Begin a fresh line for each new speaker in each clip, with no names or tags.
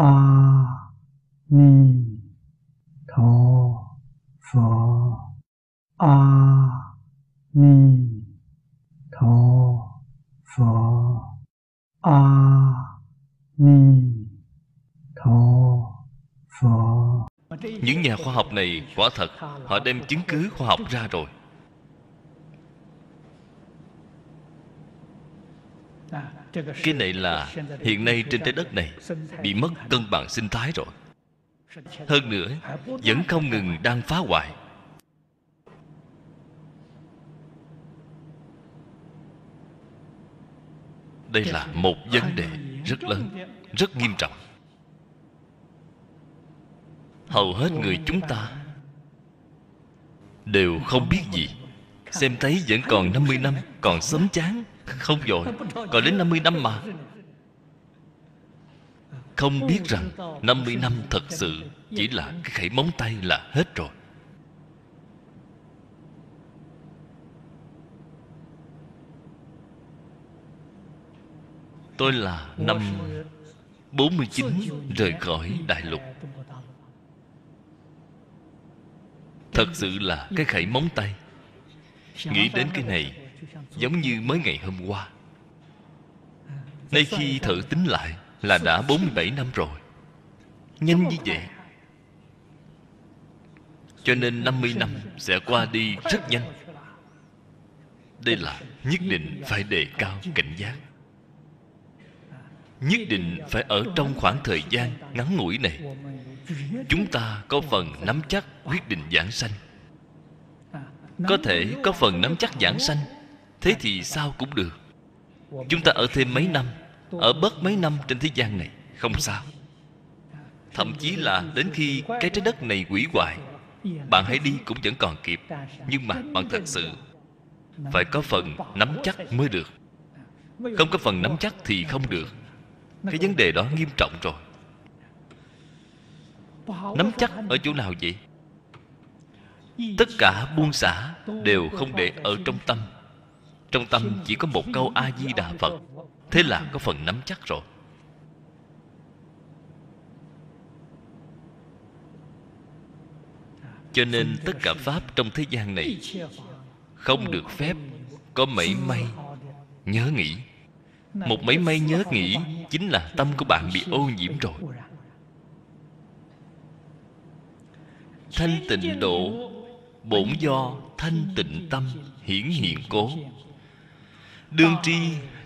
a ni tho pho a ni tho pho a ni tho pho
những nhà khoa học này quả thật, họ đem chứng cứ khoa học ra rồi. Cái này là hiện nay trên trái đất này bị mất cân bằng sinh thái rồi. Hơn nữa, vẫn không ngừng đang phá hoại. Đây là một vấn đề rất lớn, rất nghiêm trọng. Hầu hết người chúng ta đều không biết gì. Xem thấy vẫn còn 50 năm còn sớm chán không vội còn đến 50 năm mà. Không biết rằng 50 năm thật sự chỉ là cái khẩy móng tay là hết rồi. Tôi là năm 49 rời khỏi đại lục. Thật sự là cái khẩy móng tay. Nghĩ đến cái này Giống như mới ngày hôm qua. À, Nay khi thử tính lại Là đã 47 năm rồi. Nhanh như vậy. Cho nên 50 năm sẽ qua đi rất nhanh. Đây là nhất định phải đề cao cảnh giác. Nhất định phải ở trong khoảng thời gian ngắn ngủi này. Chúng ta có phần nắm chắc quyết định giảng sanh. Có thể có phần nắm chắc giảng sanh. Thế thì sao cũng được. Chúng ta ở thêm mấy năm, Ở bớt mấy năm trên thế gian này, Không sao. Thậm chí là đến khi cái trái đất này quỷ hoại, Bạn hãy đi cũng vẫn còn kịp. Nhưng mà bạn thật sự Phải có phần nắm chắc mới được. Không có phần nắm chắc thì không được. Cái vấn đề đó nghiêm trọng rồi. Nắm chắc ở chỗ nào vậy? Tất cả buông xả Đều không để ở trong tâm. Trong tâm chỉ có một câu A-di-đà Phật. Thế là có phần nắm chắc rồi. Cho nên tất cả Pháp trong thế gian này Không được phép Có mảy may Nhớ nghĩ. Một mảy may nhớ nghĩ Chính là tâm của bạn bị ô nhiễm rồi. Thanh tịnh độ Bổn do thanh tịnh tâm hiển hiện cố. Đương tri,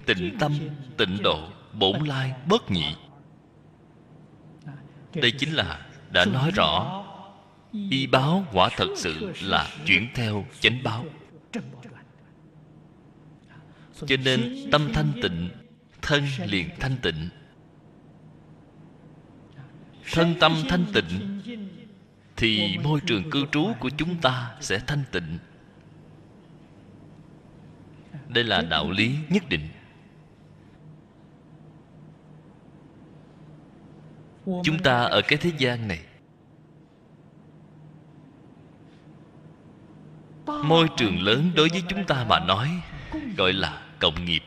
tịnh tâm, tịnh độ, Bổn lai bất nhị. Đây chính là đã nói rõ, Y báo quả thật sự là chuyển theo chánh báo. Cho nên tâm thanh tịnh, Thân liền thanh tịnh. Thân tâm thanh tịnh, Thì môi trường cư trú của chúng ta sẽ thanh tịnh. Đây là đạo lý nhất định. Chúng ta ở cái thế gian này, môi trường lớn đối với chúng ta mà nói, gọi là cộng nghiệp.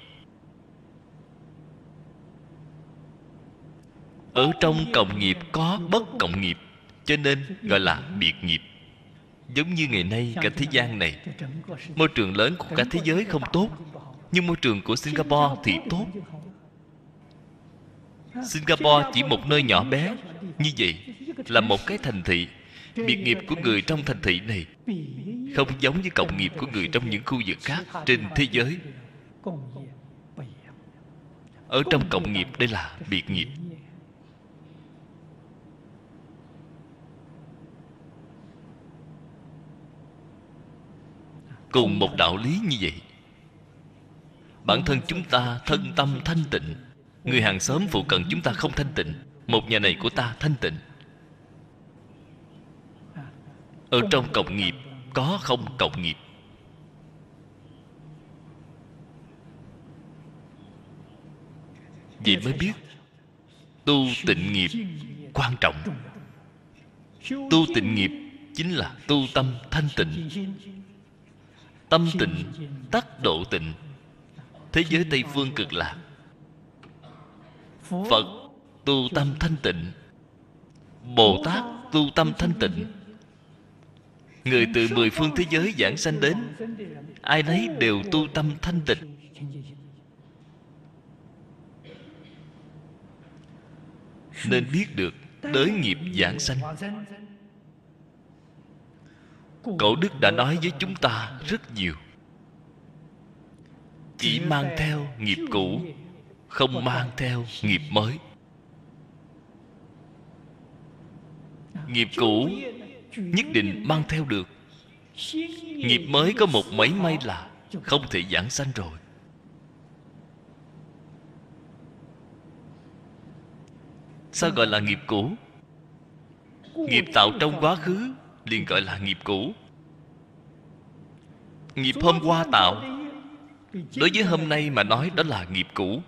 Ở trong cộng nghiệp có bất cộng nghiệp, cho nên gọi là biệt nghiệp giống như ngày nay cả thế gian này môi trường lớn của cả thế giới không tốt nhưng môi trường của singapore thì tốt. singapore chỉ một nơi nhỏ bé như vậy là một cái thành thị. Biệt nghiệp của người trong thành thị này không giống với cộng nghiệp của người trong những khu vực khác trên thế giới. Ở trong cộng nghiệp đây là biệt nghiệp cùng một đạo lý như vậy. Bản thân chúng ta thân tâm thanh tịnh. Người hàng xóm phụ cận chúng ta không thanh tịnh. Một nhà này của ta thanh tịnh. Ở trong cộng nghiệp, có không cộng nghiệp? Vậy mới biết, tu tịnh nghiệp quan trọng. Tu tịnh nghiệp chính là tu tâm thanh tịnh tâm tịnh tắc độ tịnh. Thế giới tây phương cực lạc. Phật tu tâm thanh tịnh, bồ tát tu tâm thanh tịnh. Người từ mười phương thế giới giảng sanh đến, ai nấy đều tu tâm thanh tịnh. Nên biết được đới nghiệp giảng sanh cổ đức đã nói với chúng ta rất nhiều. Chỉ mang theo nghiệp cũ không mang theo nghiệp mới. Nghiệp cũ nhất định mang theo được. Nghiệp mới có một mấy may là không thể giảng sanh rồi. Sao gọi là nghiệp cũ? Nghiệp tạo trong quá khứ liền gọi là nghiệp cũ. Nghiệp hôm qua tạo. Đối với hôm nay mà nói đó là nghiệp cũ.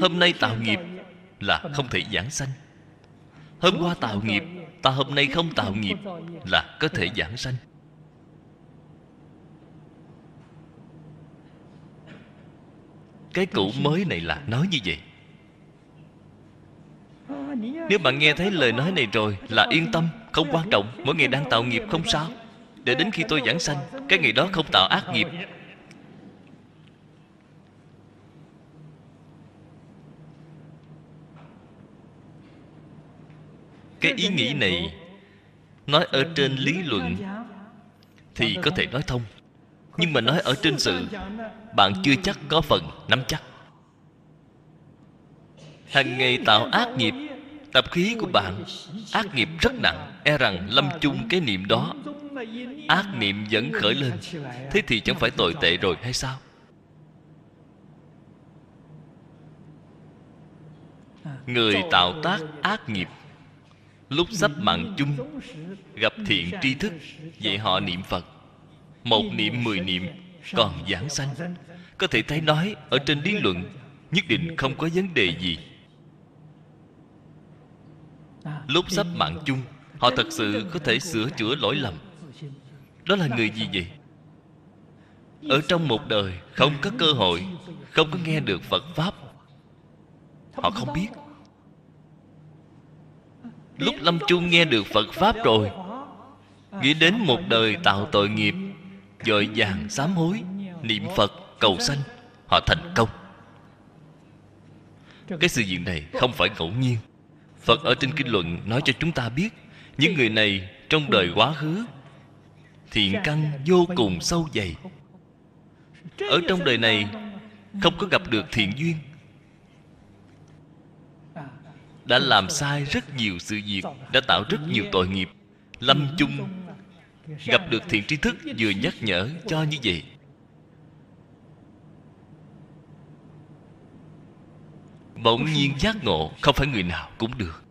Hôm nay tạo nghiệp là không thể giảng sanh. Hôm qua tạo nghiệp ta hôm nay không tạo nghiệp là có thể giảng sanh. Cái cũ mới này là nói như vậy nếu bạn nghe thấy lời nói này rồi là yên tâm, không quan trọng. Mỗi ngày đang tạo nghiệp không sao. Để đến khi tôi giảng sanh, cái ngày đó không tạo ác nghiệp. Cái ý nghĩ này, nói ở trên lý luận thì có thể nói thông. Nhưng mà nói ở trên sự, bạn chưa chắc có phần nắm chắc hàng ngày tạo ác nghiệp, tập khí của bạn, ác nghiệp rất nặng e rằng lâm chung cái niệm đó. Ác niệm vẫn khởi lên, thế thì chẳng phải tồi tệ rồi hay sao? Người tạo tác ác nghiệp, lúc sắp mạng chung, gặp thiện tri thức dạy họ niệm phật. Một niệm, mười niệm, còn giảng sanh. Có thể thấy nói, ở trên lý luận, nhất định không có vấn đề gì lúc sắp mạng chung, họ thật sự có thể sửa chữa lỗi lầm. Đó là người gì vậy? Ở trong một đời, không có cơ hội, không có nghe được phật pháp. Họ không biết. Lúc lâm chung nghe được phật pháp rồi, nghĩ đến một đời tạo tội nghiệp, dội vàng sám hối, niệm phật, cầu sanh, họ thành công. Cái sự việc này không phải ngẫu nhiên phật ở trên kinh luận nói cho chúng ta biết, những người này trong đời quá khứ, thiện căn vô cùng sâu dày. Ở trong đời này, không có gặp được thiện duyên. Đã làm sai rất nhiều sự việc, đã tạo rất nhiều tội nghiệp. Lâm chung, gặp được thiện tri thức vừa nhắc nhở cho như vậy. Bỗng nhiên giác ngộ, không phải người nào cũng được.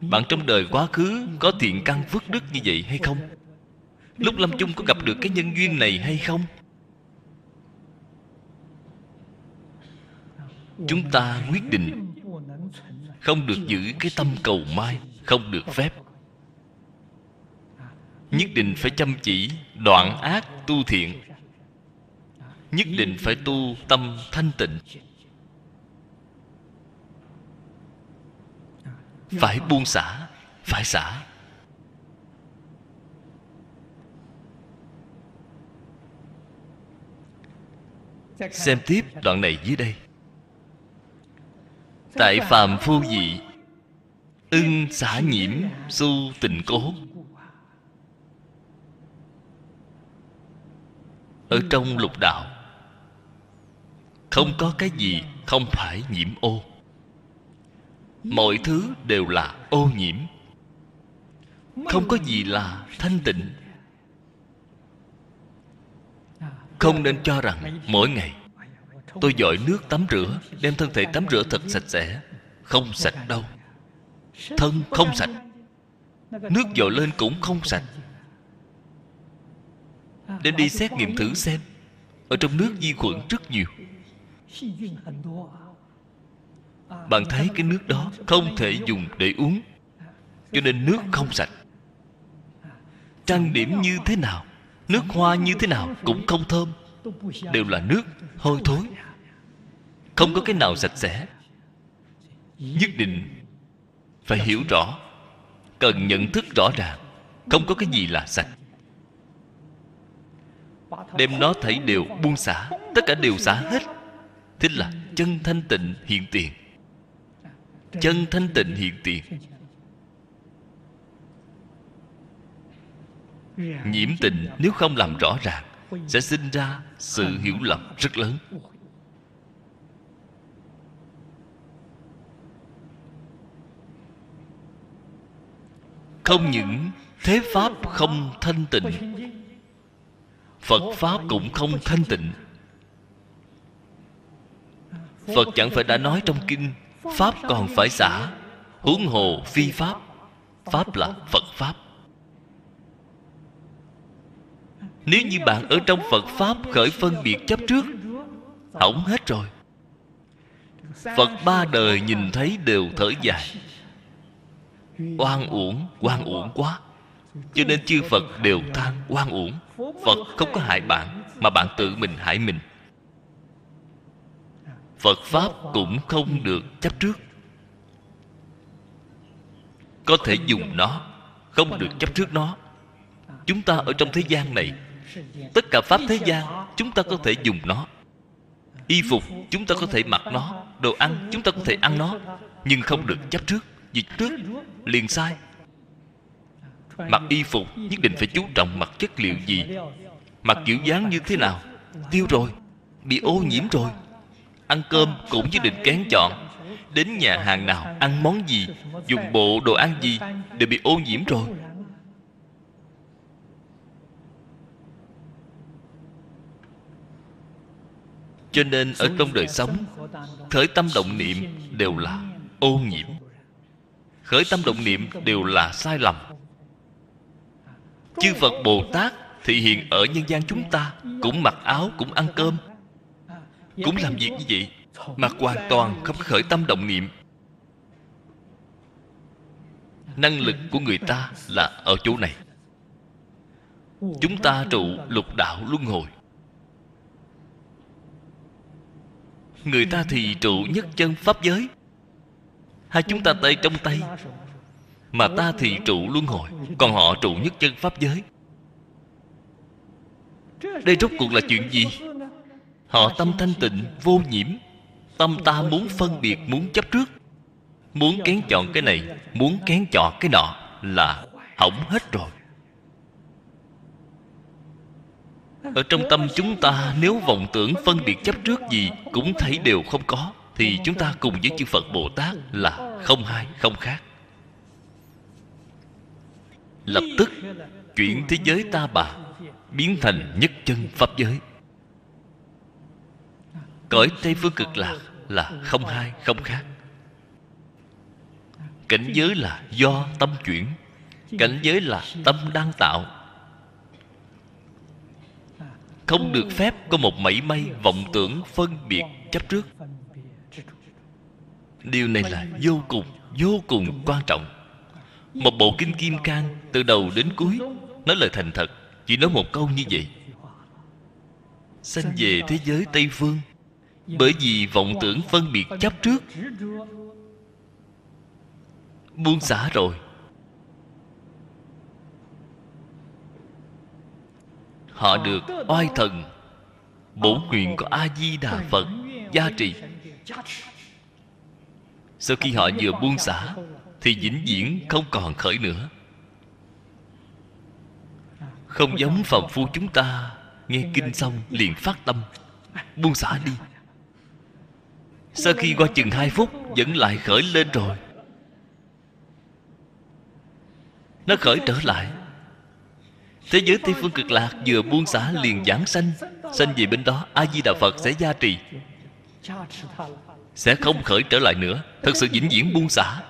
Bạn trong đời quá khứ có thiện căn phước đức như vậy hay không? Lúc lâm chung có gặp được cái nhân duyên này hay không? Chúng ta quyết định không được giữ cái tâm cầu mai, không được phép. Nhất định phải chăm chỉ, đoạn ác tu thiện. Nhất định phải tu tâm thanh tịnh. Phải buông xả, phải xả. Xem tiếp đoạn này dưới đây. Tại phàm phu dị, ưng xả nhiễm su tình cố. Ở trong lục đạo, không có cái gì không phải nhiễm ô mọi thứ đều là ô nhiễm. Không có gì là thanh tịnh. Không nên cho rằng mỗi ngày tôi dội nước tắm rửa, đem thân thể tắm rửa thật sạch sẽ, không sạch đâu. Thân không sạch, nước dội lên cũng không sạch. Đem đi xét nghiệm thử xem, ở trong nước vi khuẩn rất nhiều bạn thấy cái nước đó không thể dùng để uống, cho nên nước không sạch. Trang điểm như thế nào, nước hoa như thế nào cũng không thơm, đều là nước hôi thối. Không có cái nào sạch sẽ. Nhất định phải hiểu rõ, cần nhận thức rõ ràng, không có cái gì là sạch. Đem nó thấy đều buông xả, tất cả đều xả hết. Thế là chân thanh tịnh hiện tiền chân thanh tịnh hiện tiền. Nhiễm tình nếu không làm rõ ràng sẽ sinh ra sự hiểu lầm rất lớn. Không những thế pháp không thanh tịnh, phật pháp cũng không thanh tịnh. Phật chẳng phải đã nói trong kinh pháp còn phải xả. Huống hồ phi pháp pháp là phật pháp. Nếu như bạn ở trong phật pháp khởi phân biệt chấp trước hỏng hết rồi. Phật ba đời nhìn thấy đều thở dài. Oan uổng oan uổng quá. Cho nên chư phật đều than oan uổng. Phật không có hại bạn mà bạn tự mình hại mình phật pháp cũng không được chấp trước. Có thể dùng nó, không được chấp trước nó. Chúng ta ở trong thế gian này, tất cả pháp thế gian, chúng ta có thể dùng nó. Y phục, chúng ta có thể mặc nó. Đồ ăn, chúng ta có thể ăn nó. Nhưng không được chấp trước, vì trước liền sai. Mặc y phục, nhất định phải chú trọng mặc chất liệu gì? Mặc kiểu dáng như thế nào? Tiêu rồi, bị ô nhiễm rồi ăn cơm cũng nhất định kén chọn. Đến nhà hàng nào ăn món gì, dùng bộ đồ ăn gì đều bị ô nhiễm rồi. Cho nên ở trong đời sống, khởi tâm động niệm đều là ô nhiễm. Khởi tâm động niệm đều là sai lầm. Chư phật bồ tát thị hiện ở nhân gian chúng ta cũng mặc áo, cũng ăn cơm cũng làm việc như vậy mà hoàn toàn không khởi tâm động niệm. Năng lực của người ta là ở chỗ này. Chúng ta trụ lục đạo luân hồi. Người ta thì trụ nhất chân pháp giới. Hai chúng ta tay trong tay, mà ta thì trụ luân hồi, còn họ trụ nhất chân pháp giới. Đây rốt cuộc là chuyện gì? Họ tâm thanh tịnh, vô nhiễm. Tâm ta muốn phân biệt, muốn chấp trước. Muốn kén chọn cái này, muốn kén chọn cái nọ là hỏng hết rồi. Ở trong tâm chúng ta, nếu vọng tưởng phân biệt chấp trước gì cũng thấy đều không có, thì chúng ta cùng với chư phật bồ tát là không hai, không khác. Lập tức chuyển thế giới ta bà biến thành nhất chân pháp giới cõi tây phương cực lạc là không hai, không khác. Cảnh giới là do tâm chuyển, cảnh giới là tâm đang tạo. Không được phép có một mảy may vọng tưởng phân biệt chấp trước. Điều này là vô cùng vô cùng quan trọng. Một bộ kinh kim cang từ đầu đến cuối nói lời thành thật, chỉ nói một câu như vậy. Sanh về thế giới tây phương bởi vì vọng tưởng phân biệt chấp trước. Buông xả rồi. Họ được oai thần. Bổ nguyện của a di đà phật gia trì. Sau khi họ vừa buông xả, thì vĩnh viễn không còn khởi nữa. Không giống phàm phu chúng ta, nghe kinh xong liền phát tâm, buông xả đi sau khi qua chừng hai phút, vẫn lại khởi lên rồi. Nó khởi trở lại. Thế giới tây phương cực lạc vừa buông xả liền giảng sanh sanh về bên đó a di đà phật sẽ gia trì. Sẽ không khởi trở lại nữa, thật sự vĩnh viễn buông xả.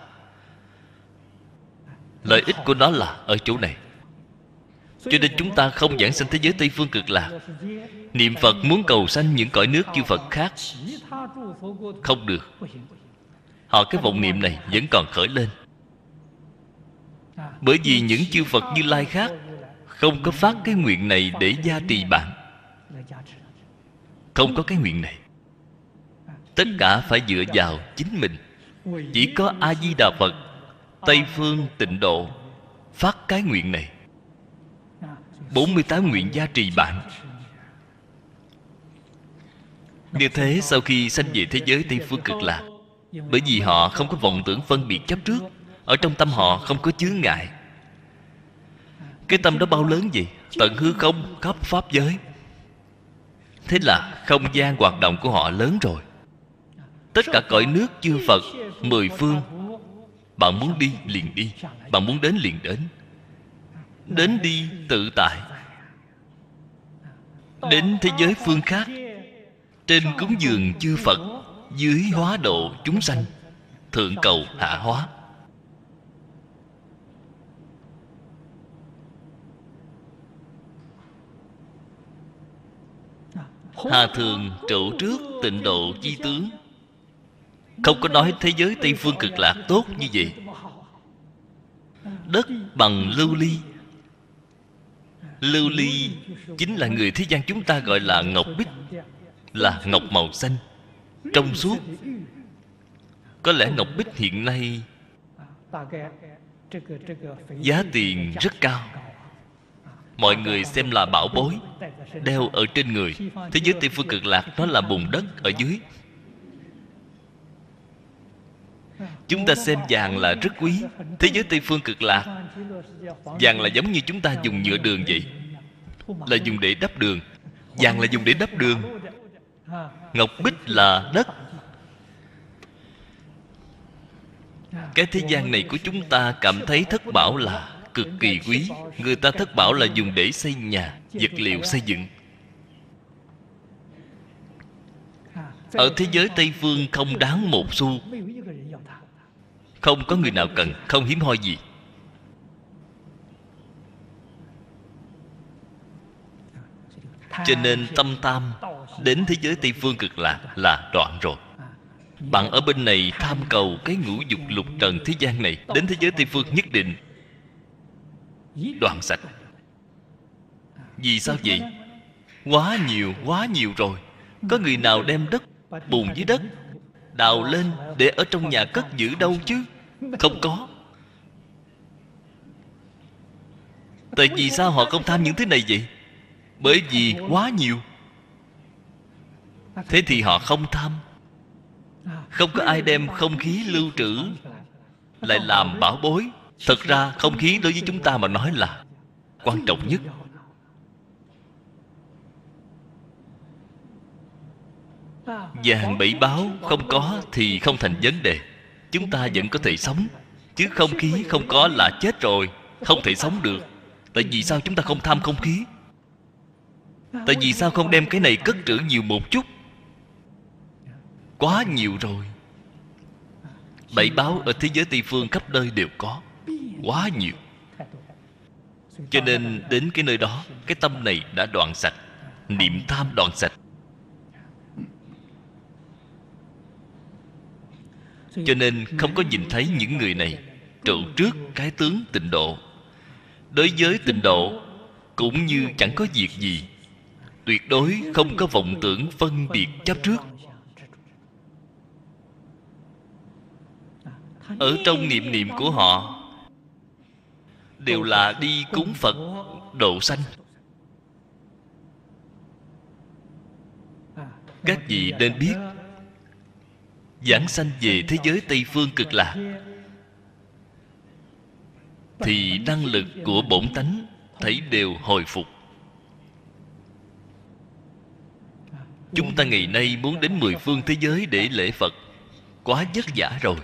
Lợi ích của nó là ở chỗ này cho nên chúng ta không giảng sanh thế giới tây phương cực lạc. Niệm phật muốn cầu sanh những cõi nước chư phật khác. Không được. Họ cái vọng niệm này vẫn còn khởi lên. Bởi vì những chư phật như lai khác không có phát cái nguyện này để gia trì bạn. Không có cái nguyện này. Tất cả phải dựa vào chính mình. Chỉ có a di đà phật, tây phương tịnh độ phát cái nguyện này. 48 nguyện gia trì bạn. Như thế, sau khi sanh về thế giới Tây Phương cực lạc, Bởi vì họ không có vọng tưởng phân biệt chấp trước, Ở trong tâm họ không có chướng ngại. Cái tâm đó bao lớn gì Tận hư không, khắp Pháp giới. Thế là không gian hoạt động của họ lớn rồi. Tất cả cõi nước, chư Phật, Mười phương, Bạn muốn đi liền đi, Bạn muốn đến liền đến. Đến đi tự tại. Đến thế giới phương khác, Trên cúng dường chư Phật, Dưới hóa độ chúng sanh, Thượng cầu hạ hóa. Hà thường trụ trước tịnh độ chi tướng. Không có nói thế giới Tây Phương cực lạc tốt như vậy. Đất bằng lưu ly Lưu ly Chính là người thế gian chúng ta gọi là ngọc bích, Là ngọc màu xanh. Trong suốt, Có lẽ ngọc bích hiện nay Giá tiền rất cao. Mọi người xem là bảo bối, Đeo ở trên người. Thế giới Tây Phương cực lạc, Nó là bùn đất ở dưới. Chúng ta xem vàng là rất quý, Thế giới Tây Phương cực lạc. Vàng là giống như chúng ta dùng nhựa đường vậy, Là dùng để đắp đường. Vàng là dùng để đắp đường. Ngọc bích là đất. Cái thế gian này của chúng ta cảm thấy thất bảo là cực kỳ quý. Người ta thất bảo là dùng để xây nhà, Vật liệu xây dựng. Ở thế giới Tây Phương không đáng một xu. Không có người nào cần, Không hiếm hoi gì. Cho nên tâm tam Đến thế giới Tây Phương cực lạc Là đoạn rồi. Bạn ở bên này tham cầu Cái ngũ dục lục trần thế gian này, Đến thế giới Tây Phương nhất định. Đoạn sạch. Vì sao vậy? Quá nhiều quá nhiều rồi. Có người nào đem đất Bùn dưới đất Đào lên để ở trong nhà cất giữ đâu chứ? Không có. Tại vì sao họ không tham những thứ này vậy? Bởi vì quá nhiều. Thế thì họ không tham. Không có ai đem không khí lưu trữ Lại làm bảo bối. Thật ra không khí đối với chúng ta mà nói là Quan trọng nhất. Vàng bảy báo không có thì không thành vấn đề. Chúng ta vẫn có thể sống, Chứ không khí không có là chết rồi, Không thể sống được. Tại vì sao chúng ta không tham không khí? Tại vì sao không đem cái này cất trữ nhiều một chút? Quá nhiều rồi. Bảy báo ở thế giới Tây Phương khắp nơi đều có. Quá nhiều. Cho nên đến cái nơi đó, Cái tâm này đã đoạn sạch, Niệm tham đoạn sạch. Cho nên không có nhìn thấy những người này trụ trước cái tướng tịnh độ. Đối với tịnh độ, cũng như chẳng có việc gì, tuyệt đối không có vọng tưởng phân biệt chấp trước. Ở trong niệm niệm của họ, đều là đi cúng phật độ sanh. Các vị nên biết giảng sanh về thế giới tây phương cực lạc thì năng lực của bổn tánh thấy đều hồi phục. Chúng ta ngày nay muốn đến mười phương thế giới để lễ phật. Quá vất vả rồi.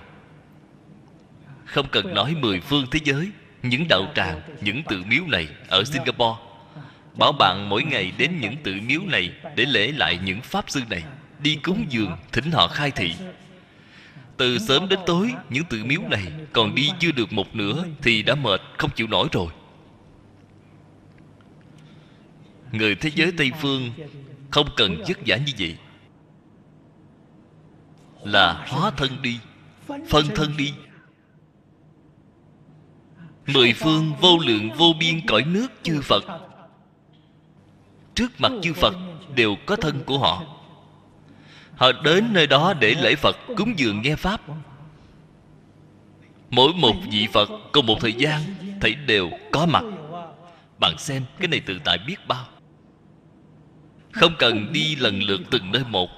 Không cần nói mười phương thế giới, những đạo tràng, những tự miếu này ở singapore. Bảo bạn mỗi ngày đến những tự miếu này để lễ lại những pháp sư này, đi cúng dường, thỉnh họ khai thị từ sớm đến tối, những tự miếu này còn đi chưa được một nửa thì đã mệt, không chịu nổi rồi. Người thế giới tây phương không cần vất vả như vậy. Là hóa thân đi, phân thân đi. Mười phương vô lượng vô biên cõi nước chư phật. Trước mặt chư phật đều có thân của họ họ đến nơi đó để lễ phật, cúng dường nghe pháp. Mỗi một vị phật, cùng một thời gian thầy đều có mặt. Bạn xem, cái này tự tại biết bao. Không cần đi lần lượt từng nơi một.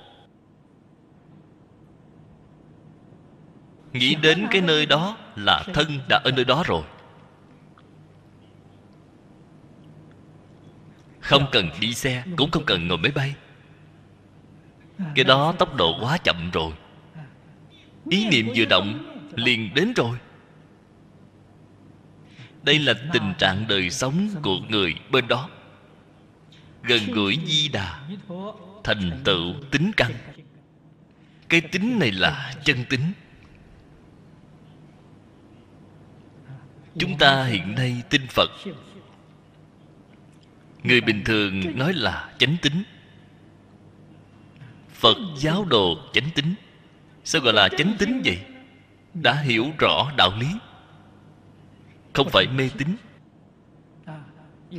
Nghĩ đến cái nơi đó là thân đã ở nơi đó rồi. Không cần đi xe, cũng không cần ngồi máy bay cái đó tốc độ quá chậm rồi. Ý niệm vừa động liền đến rồi. Đây là tình trạng đời sống của người bên đó. Gần gũi di đà, thành tựu tính căn. Cái tính này là chân tính. Chúng ta hiện nay tin phật. Người bình thường nói là chánh tính phật giáo đồ chánh tính sao gọi là chánh tính vậy? Đã hiểu rõ đạo lý. Không phải mê tín.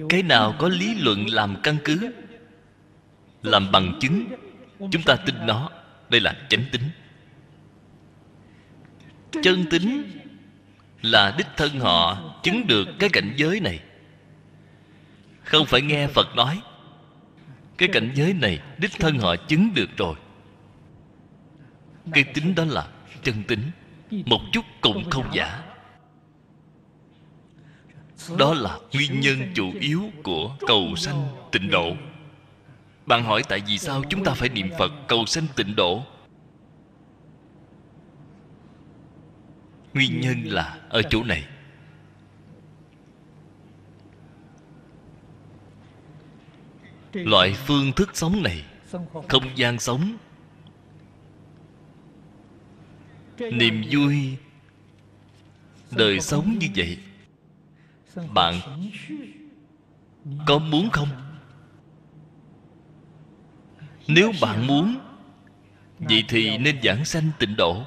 Cái nào có lý luận làm căn cứ, làm bằng chứng, chúng ta tin nó. Đây là chánh tính chân tính là đích thân họ chứng được cái cảnh giới này. Không phải nghe phật nói cái cảnh giới này, đích thân họ chứng được rồi. Cái tính đó là chân tính, một chút cũng không giả. Đó là nguyên nhân chủ yếu của cầu sanh tịnh độ. Bạn hỏi tại vì sao chúng ta phải niệm phật cầu sanh tịnh độ? Nguyên nhân là ở chỗ này. Loại phương thức sống này không gian sống, niềm vui, đời sống như vậy. Bạn có muốn không? Nếu bạn muốn, vậy thì nên giảng sanh tịnh độ.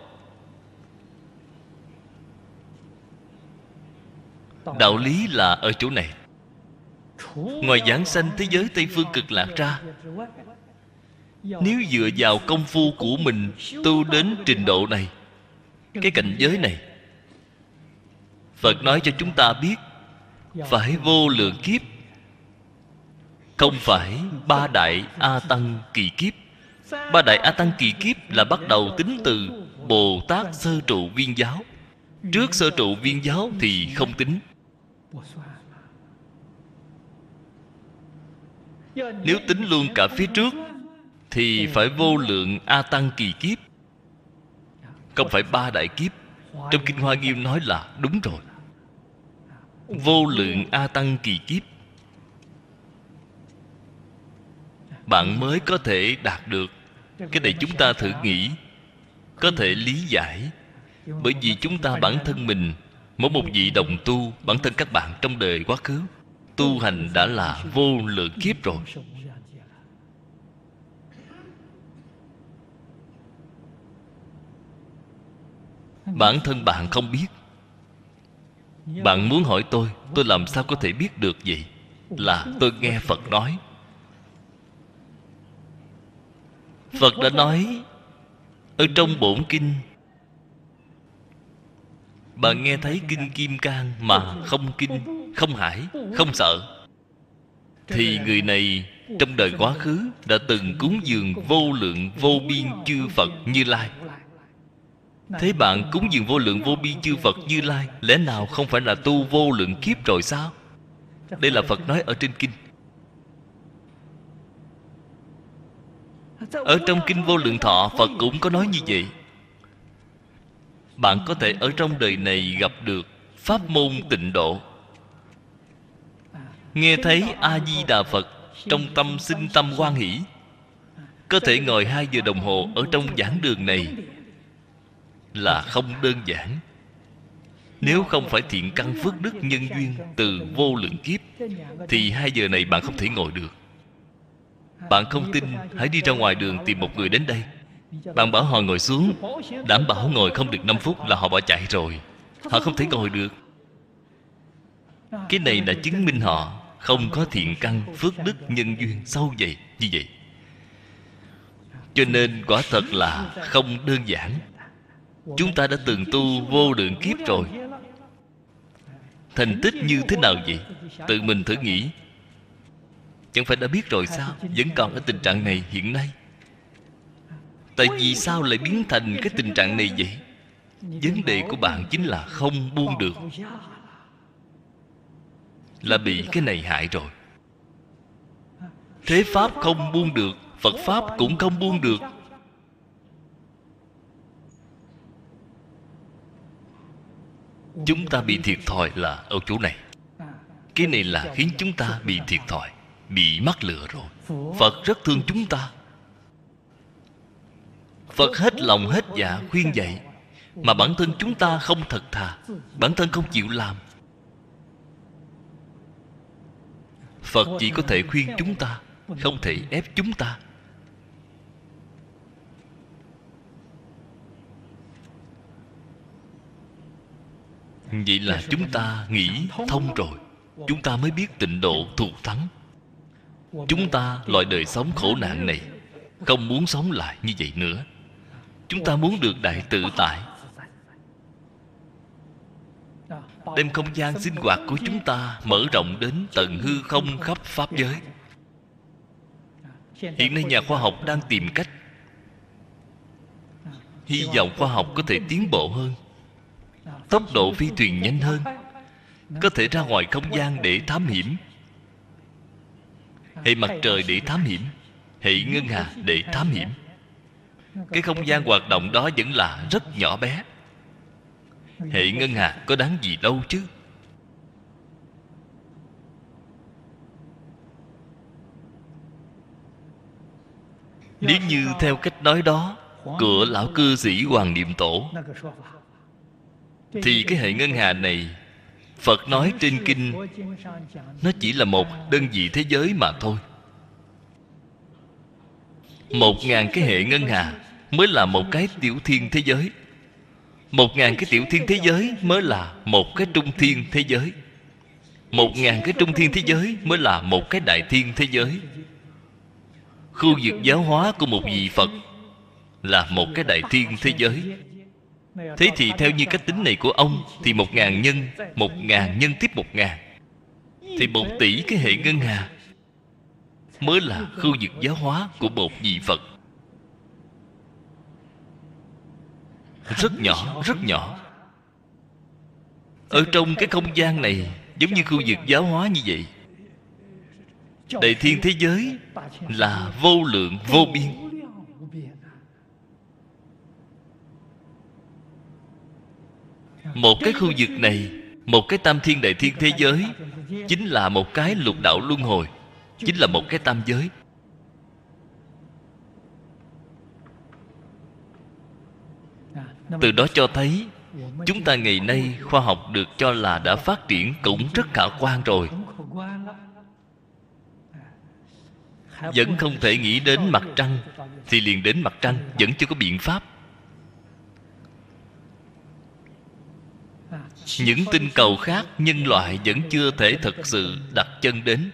Đạo lý là ở chỗ này ngoài giảng sanh thế giới tây phương cực lạc ra, nếu dựa vào công phu của mình tu đến trình độ này, cái cảnh giới này, phật nói cho chúng ta biết, phải vô lượng kiếp, không phải ba đại a tăng kỳ kiếp. Ba đại a tăng kỳ kiếp là bắt đầu tính từ bồ tát sơ trụ viên giáo. Trước sơ trụ viên giáo thì không tính. Nếu tính luôn cả phía trước, thì phải vô lượng a tăng kỳ kiếp. Không phải ba đại kiếp. Trong kinh hoa nghiêm nói là đúng rồi. Vô lượng a tăng kỳ kiếp. Bạn mới có thể đạt được. Cái này chúng ta thử nghĩ. Có thể lý giải. Bởi vì chúng ta bản thân mình, mỗi một vị đồng tu, bản thân các bạn trong đời quá khứ tu hành đã là vô lượng kiếp rồi. Bản thân bạn không biết. Bạn muốn hỏi tôi tôi làm sao có thể biết được vậy? Là tôi nghe phật nói. Phật đã nói ở trong bổn kinh, bạn nghe thấy kinh kim cang mà không kinh không hải không sợ. Thì người này trong đời quá khứ đã từng cúng dường vô lượng vô biên chư phật như lai. Thế bạn cúng dường vô lượng vô biên chư phật như lai, lẽ nào không phải là tu vô lượng kiếp rồi sao? Đây là phật nói ở trên kinh. Ở trong kinh vô lượng thọ, phật cũng có nói như vậy. Bạn có thể ở trong đời này gặp được pháp môn tịnh độ nghe thấy a di đà phật, trong tâm sinh tâm quan hỷ. Có thể ngồi hai giờ đồng hồ ở trong giảng đường này là không đơn giản. Nếu không phải thiện căn phước đức nhân duyên từ vô lượng kiếp, thì hai giờ này bạn không thể ngồi được. Bạn không tin, hãy đi ra ngoài đường tìm một người đến đây. Bạn bảo họ ngồi xuống, đảm bảo ngồi không được 5 phút là họ bỏ chạy rồi. Họ không thể ngồi được. Cái này đã chứng minh họ không có thiện căn phước đức nhân duyên sâu dày như vậy. Cho nên quả thật là không đơn giản. Chúng ta đã từng tu vô lượng kiếp rồi. Thành tích như thế nào vậy? Tự mình thử nghĩ. Chẳng phải đã biết rồi sao? Vẫn còn ở tình trạng này hiện nay. Tại vì sao lại biến thành cái tình trạng này vậy? Vấn đề của bạn chính là không buông được là bị cái này hại rồi. Thế pháp không buông được, phật pháp cũng không buông được. Chúng ta bị thiệt thòi là ở chỗ này. Cái này là khiến chúng ta bị thiệt thòi, bị mắc lừa rồi. Phật rất thương chúng ta. Phật hết lòng hết dạ khuyên dạy, mà bản thân chúng ta không thật thà, bản thân không chịu làm. Phật chỉ có thể khuyên chúng ta không thể ép chúng ta. Vậy là chúng ta nghĩ thông rồi. Chúng ta mới biết tịnh độ thù thắng. Chúng ta loại đời sống khổ nạn này không muốn sống lại như vậy nữa. Chúng ta muốn được đại tự tại đem không gian sinh hoạt của chúng ta mở rộng đến tận hư không khắp pháp giới. Hiện nay nhà khoa học đang tìm cách. Hy vọng khoa học có thể tiến bộ hơn. Tốc độ phi thuyền nhanh hơn. Có thể ra ngoài không gian để thám hiểm. Hệ mặt trời để thám hiểm. Hệ ngân hà để thám hiểm. Cái không gian hoạt động đó vẫn là rất nhỏ bé hệ ngân hà có đáng gì đâu chứ? Nếu như theo cách nói đó, của lão cư sĩ hoàng niệm tổ, thì cái hệ ngân hà này, phật nói trên kinh, nó chỉ là một đơn vị thế giới mà thôi. Một ngàn cái hệ ngân hà mới là một cái tiểu thiên thế giới một ngàn cái tiểu thiên thế giới mới là một cái trung thiên thế giới. Một ngàn cái trung thiên thế giới mới là một cái đại thiên thế giới. Khu vực giáo hóa của một vị phật là một cái đại thiên thế giới. Thế thì theo như cách tính này của ông, thì một ngàn nhân, một ngàn nhân tiếp một ngàn, thì một tỷ cái hệ ngân hà mới là khu vực giáo hóa của một vị phật. Rất nhỏ rất nhỏ. Ở trong cái không gian này, giống như khu vực giáo hóa như vậy. Đại thiên thế giới là vô lượng, vô biên. Một cái khu vực này, một cái tam thiên đại thiên thế giới, chính là một cái lục đạo luân hồi, chính là một cái tam giới. Từ đó cho thấy, chúng ta ngày nay khoa học được cho là đã phát triển cũng rất khả quan rồi. Vẫn không thể nghĩ đến mặt trăng, thì liền đến mặt trăng, vẫn chưa có biện pháp. Những tinh cầu khác, nhân loại vẫn chưa thể thực sự đặt chân đến.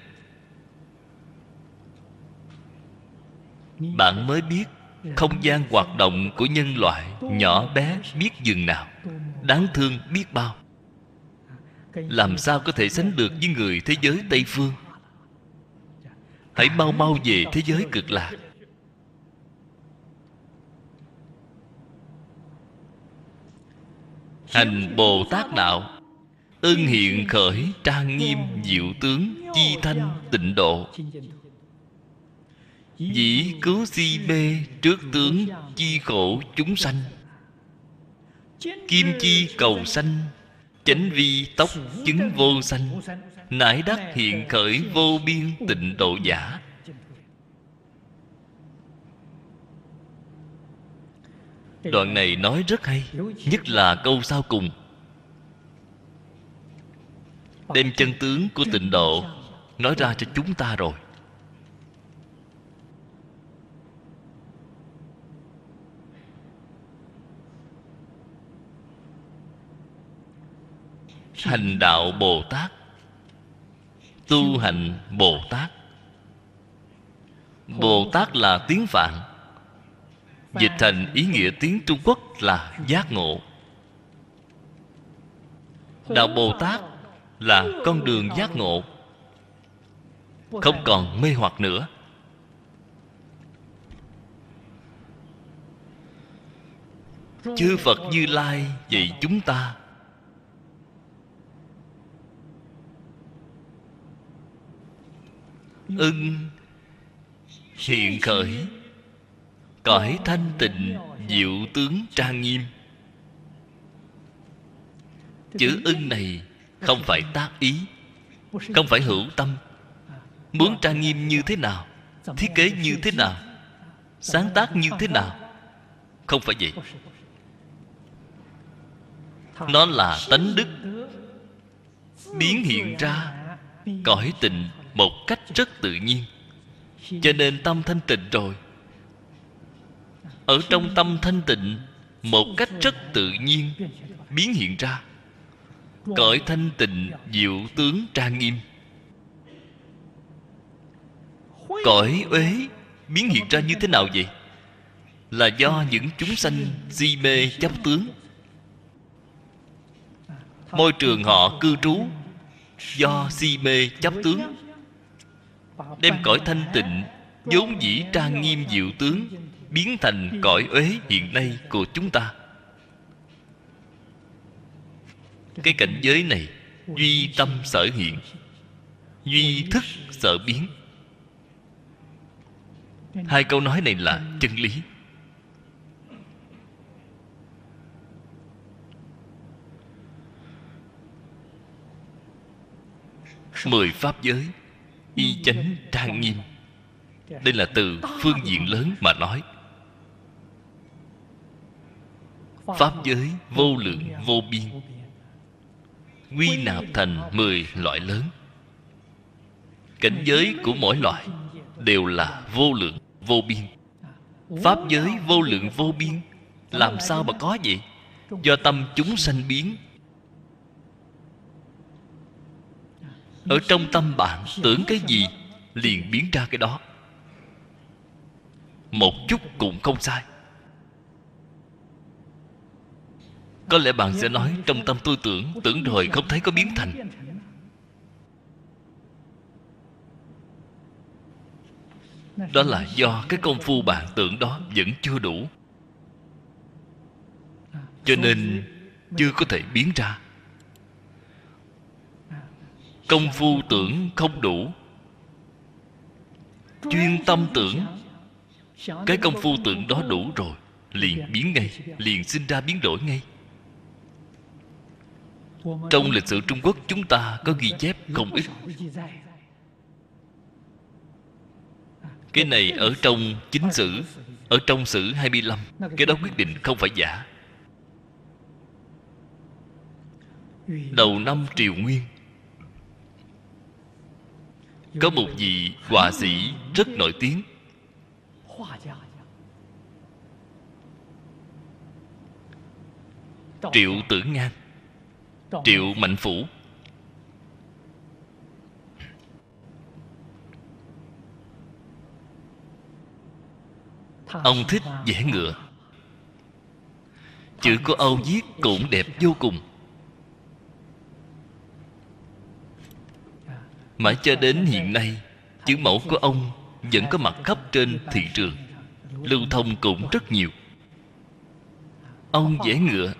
Bạn mới biết không gian hoạt động của nhân loại nhỏ bé biết dừng nào, đáng thương biết bao. Làm sao có thể sánh được với người thế giới tây phương? Hãy mau mau về thế giới cực lạc. Hành bồ tát đạo ưng hiện khởi trang nghiêm diệu tướng chi thanh tịnh độ dĩ cứu si bê trước tướng chi khổ chúng sanh. Kim chi cầu sanh, chánh vi tóc chứng vô sanh. Nải đắc hiện khởi vô biên tịnh độ giả. Đoạn này nói rất hay, nhất là câu sau cùng. Đem chân tướng của tịnh độ nói ra cho chúng ta rồi. Hành đạo bồ tát. Tu hành bồ tát. Bồ tát là tiếng phạn. Dịch thành ý nghĩa tiếng trung quốc là giác ngộ. Đạo bồ tát là con đường giác ngộ. Không còn mê hoặc nữa. Chư phật như lai dạy chúng ta ưng hiện khởi cõi thanh tịnh diệu tướng trang nghiêm. Chữ ưng này không phải tác ý, không phải hữu tâm. Muốn trang nghiêm như thế nào, thiết kế như thế nào, sáng tác như thế nào, không phải vậy. Nó là tánh đức biến hiện ra cõi tịnh một cách rất tự nhiên. Cho nên tâm thanh tịnh rồi. Ở trong tâm thanh tịnh, một cách rất tự nhiên biến hiện ra. Cõi thanh tịnh diệu tướng trang nghiêm. Cõi uế biến hiện ra như thế nào vậy? Là do những chúng sanh si mê chấp tướng. Môi trường họ cư trú do si mê chấp tướng đem cõi thanh tịnh, vốn dĩ trang nghiêm diệu tướng, biến thành cõi uế hiện nay của chúng ta. Cái cảnh giới này, duy tâm sở hiện, duy thức sở biến. Hai câu nói này là chân lý. Mười pháp giới y chánh trang nghiêm. Đây là từ phương diện lớn mà nói. Pháp giới vô lượng, vô biên. Quy nạp thành mười loại lớn. Cảnh giới của mỗi loại đều là vô lượng, vô biên. Pháp giới vô lượng, vô biên, làm sao mà có vậy? Do tâm chúng sanh biến ở trong tâm bạn tưởng cái gì, liền biến ra cái đó. Một chút cũng không sai. Có lẽ bạn sẽ nói, trong tâm tôi tưởng tưởng rồi không thấy có biến thành. Đó là do cái công phu bạn tưởng đó vẫn chưa đủ. Cho nên chưa có thể biến ra công phu tưởng không đủ. Chuyên tâm tưởng. Cái công phu tưởng đó đủ rồi. Liền biến ngay, liền sinh ra biến đổi ngay. Trong lịch sử trung quốc, chúng ta có ghi chép không ít. Cái này ở trong chính sử, ở trong sử 25 cái đó quyết định không phải giả. Đầu năm triều nguyên có một vị họa sĩ rất nổi tiếng. Triệu tử ngang. Triệu mạnh phủ. Ông thích vẽ ngựa. Chữ của âu viết cũng đẹp vô cùng. Mãi cho đến hiện nay, chữ mẫu của ông vẫn có mặt khắp trên thị trường, lưu thông cũng rất nhiều. Ông vẽ ngựa,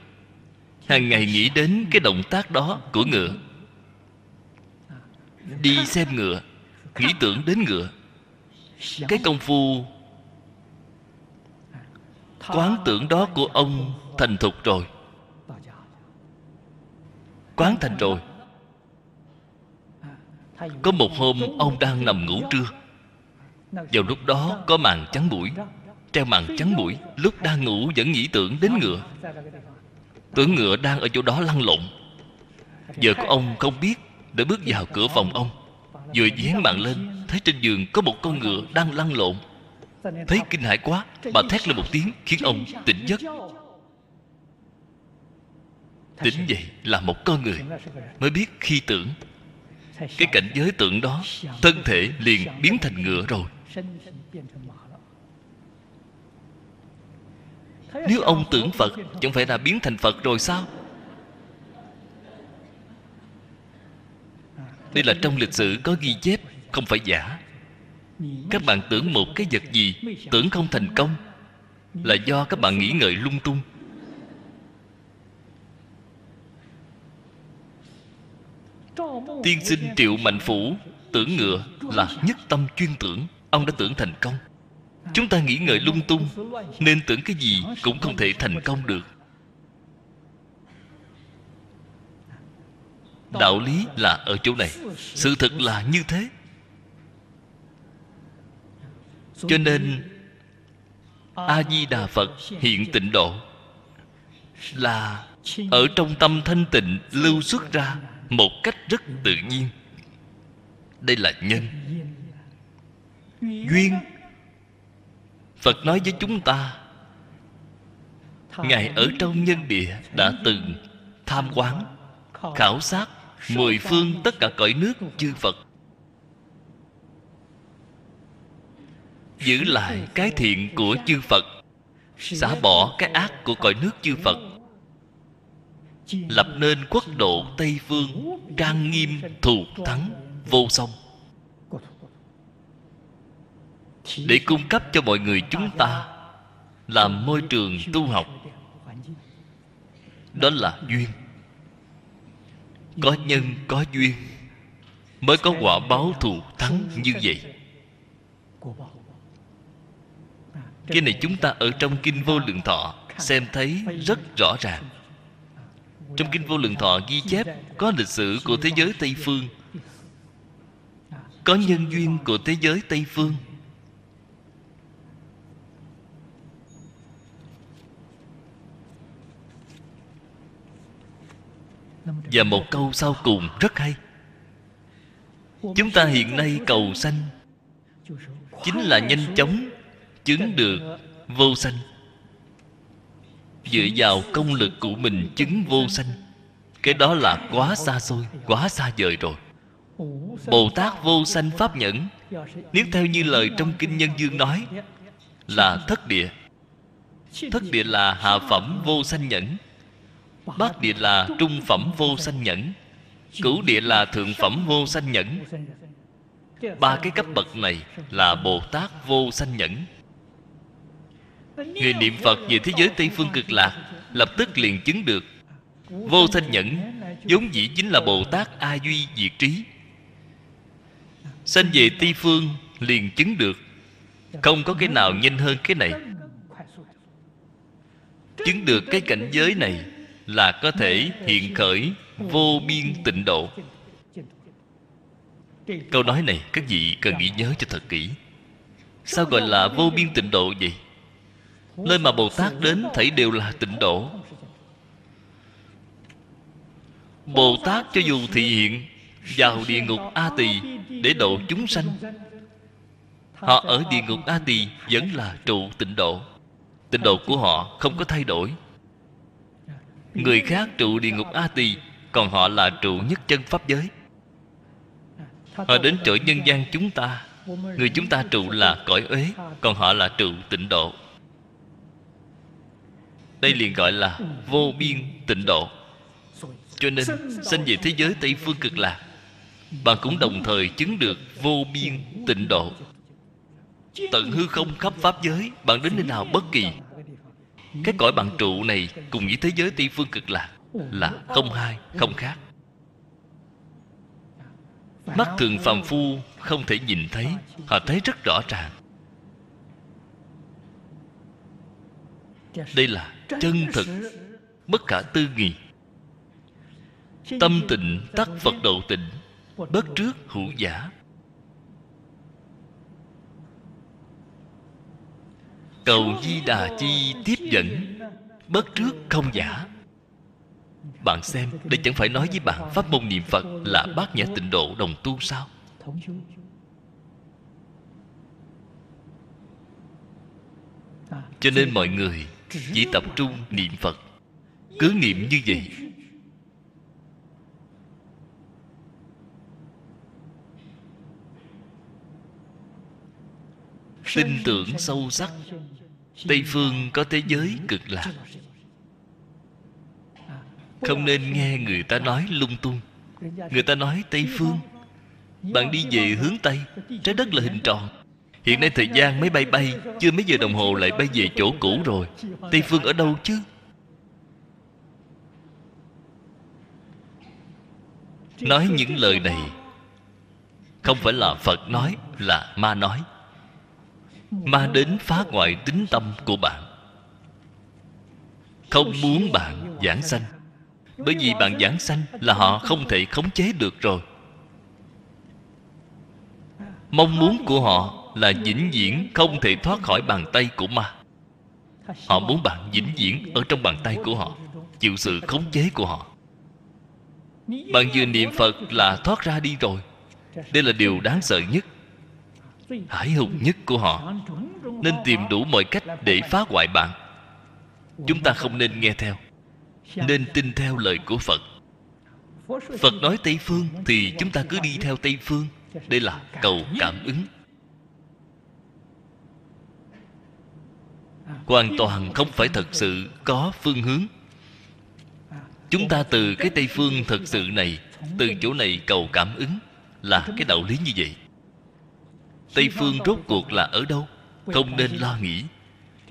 hàng ngày nghĩ đến cái động tác đó của ngựa. Đi xem ngựa, nghĩ tưởng đến ngựa. Cái công phu, quán tưởng đó của ông thành thục rồi. Quán thành rồi có một hôm, ông đang nằm ngủ trưa. Vào lúc đó, có màn trắng mũi. Treo màn trắng mũi, lúc đang ngủ vẫn nghĩ tưởng đến ngựa. Tưởng ngựa đang ở chỗ đó lăn lộn. Giờ của ông không biết, đã bước vào cửa phòng ông. Vừa dán màn lên, thấy trên giường có một con ngựa đang lăn lộn. Thấy kinh hãi quá, bà thét lên một tiếng, khiến ông tỉnh giấc. Tỉnh dậy là một con người, mới biết khi tưởng cái cảnh giới tưởng đó, thân thể liền biến thành ngựa rồi. Nếu ông tưởng phật, chẳng phải là biến thành phật rồi sao? Đây là trong lịch sử có ghi chép, không phải giả. Các bạn tưởng một cái vật gì tưởng không thành công là do các bạn nghĩ ngợi lung tung. Tiên sinh triệu mạnh phủ tưởng ngựa là nhất tâm chuyên tưởng. Ông đã tưởng thành công. Chúng ta nghĩ ngợi lung tung, nên tưởng cái gì cũng không thể thành công được. Đạo lý là ở chỗ này, sự thật là như thế. Cho nên a di đà phật hiện tịnh độ là ở trong tâm thanh tịnh lưu xuất ra một cách rất tự nhiên. Đây là nhân. Duyên. Phật nói với chúng ta, ngài ở trong nhân địa đã từng tham quán, khảo sát mười phương tất cả cõi nước chư phật. Giữ lại cái thiện của chư phật, xả bỏ cái ác của cõi nước chư phật lập nên quốc độ tây phương trang nghiêm thù thắng vô song. Để cung cấp cho mọi người chúng ta làm môi trường tu học, đó là duyên. Có nhân, có duyên, mới có quả báo thù thắng như vậy. Cái này chúng ta ở trong kinh vô lượng thọ xem thấy rất rõ ràng trong kinh vô lượng thọ ghi chép có lịch sử của thế giới tây phương. Có nhân duyên của thế giới tây phương. Và một câu sau cùng rất hay. Chúng ta hiện nay cầu sanh, chính là nhanh chóng chứng được vô sanh dựa vào công lực của mình chứng vô sanh. Cái đó là quá xa xôi, quá xa vời rồi. Bồ tát vô sanh pháp nhẫn, nếu theo như lời trong kinh nhân dương nói, là thất địa. Thất địa là hạ phẩm vô sanh nhẫn, bát địa là trung phẩm vô sanh nhẫn, cửu địa là thượng phẩm vô sanh nhẫn. Ba cái cấp bậc này là bồ tát vô sanh nhẫn người niệm phật về thế giới tây phương cực lạc lập tức liền chứng được. Vô thanh nhẫn vốn dĩ chính là bồ tát a duy diệt trí. Sanh về tây phương liền chứng được. Không có cái nào nhanh hơn cái này. Chứng được cái cảnh giới này là có thể hiện khởi vô biên tịnh độ. Câu nói này các vị cần nghĩ nhớ cho thật kỹ. Sao gọi là vô biên tịnh độ vậy? Nơi mà bồ tát đến, thấy đều là tịnh độ. Bồ tát cho dù thị hiện, vào địa ngục a tỳ để độ chúng sanh. Họ ở địa ngục a tỳ vẫn là trụ tịnh độ. Tịnh độ của họ không có thay đổi. Người khác trụ địa ngục a tỳ còn họ là trụ nhất chân pháp giới. Họ đến chỗ nhân gian chúng ta. Người chúng ta trụ là cõi uế, còn họ là trụ tịnh độ đây liền gọi là vô biên tịnh độ. Cho nên sinh về thế giới tây phương cực lạc bạn cũng đồng thời chứng được vô biên tịnh độ. Tận hư không khắp pháp giới, bạn đến nơi nào bất kỳ. Cái cõi bạn trụ này cùng với thế giới tây phương cực lạc là không hai, không khác. Mắt thường phàm phu không thể nhìn thấy họ thấy rất rõ ràng. Đây là chân thực bất khả tư nghị tâm tịnh tắc phật độ tịnh, bất trước hữu giả. Cầu di đà chi tiếp dẫn, bất trước không giả. Bạn xem, đây chẳng phải nói với bạn pháp môn niệm phật là bát nhã tịnh độ đồng tu sao? Cho nên mọi người chỉ tập trung niệm phật. Cứ niệm như vậy. Tin tưởng sâu sắc. Tây phương có thế giới cực lạc. Không nên nghe người ta nói lung tung. Người ta nói tây phương. Bạn đi về hướng tây, trái đất là hình tròn hiện nay thời gian máy bay bay, chưa mấy giờ đồng hồ lại bay về chỗ cũ rồi. Tây phương ở đâu chứ? Nói những lời này, không phải là phật nói, là ma nói. Ma đến phá hoại tính tâm của bạn. Không muốn bạn giảng sanh, bởi vì bạn giảng sanh là họ không thể khống chế được rồi. Mong muốn của họ là vĩnh viễn không thể thoát khỏi bàn tay của ma. Họ muốn bạn vĩnh viễn ở trong bàn tay của họ, chịu sự khống chế của họ. Bạn vừa niệm phật là thoát ra đi rồi. Đây là điều đáng sợ nhất hải hùng nhất của họ. Nên tìm đủ mọi cách để phá hoại bạn. Chúng ta không nên nghe theo, nên tin theo lời của phật. Phật nói tây phương thì chúng ta cứ đi theo tây phương. Đây là cầu cảm ứng. Hoàn toàn không phải thật sự có phương hướng. Chúng ta từ cái tây phương thật sự này, từ chỗ này cầu cảm ứng là cái đạo lý như vậy. Tây phương rốt cuộc là ở đâu? Không nên lo nghĩ.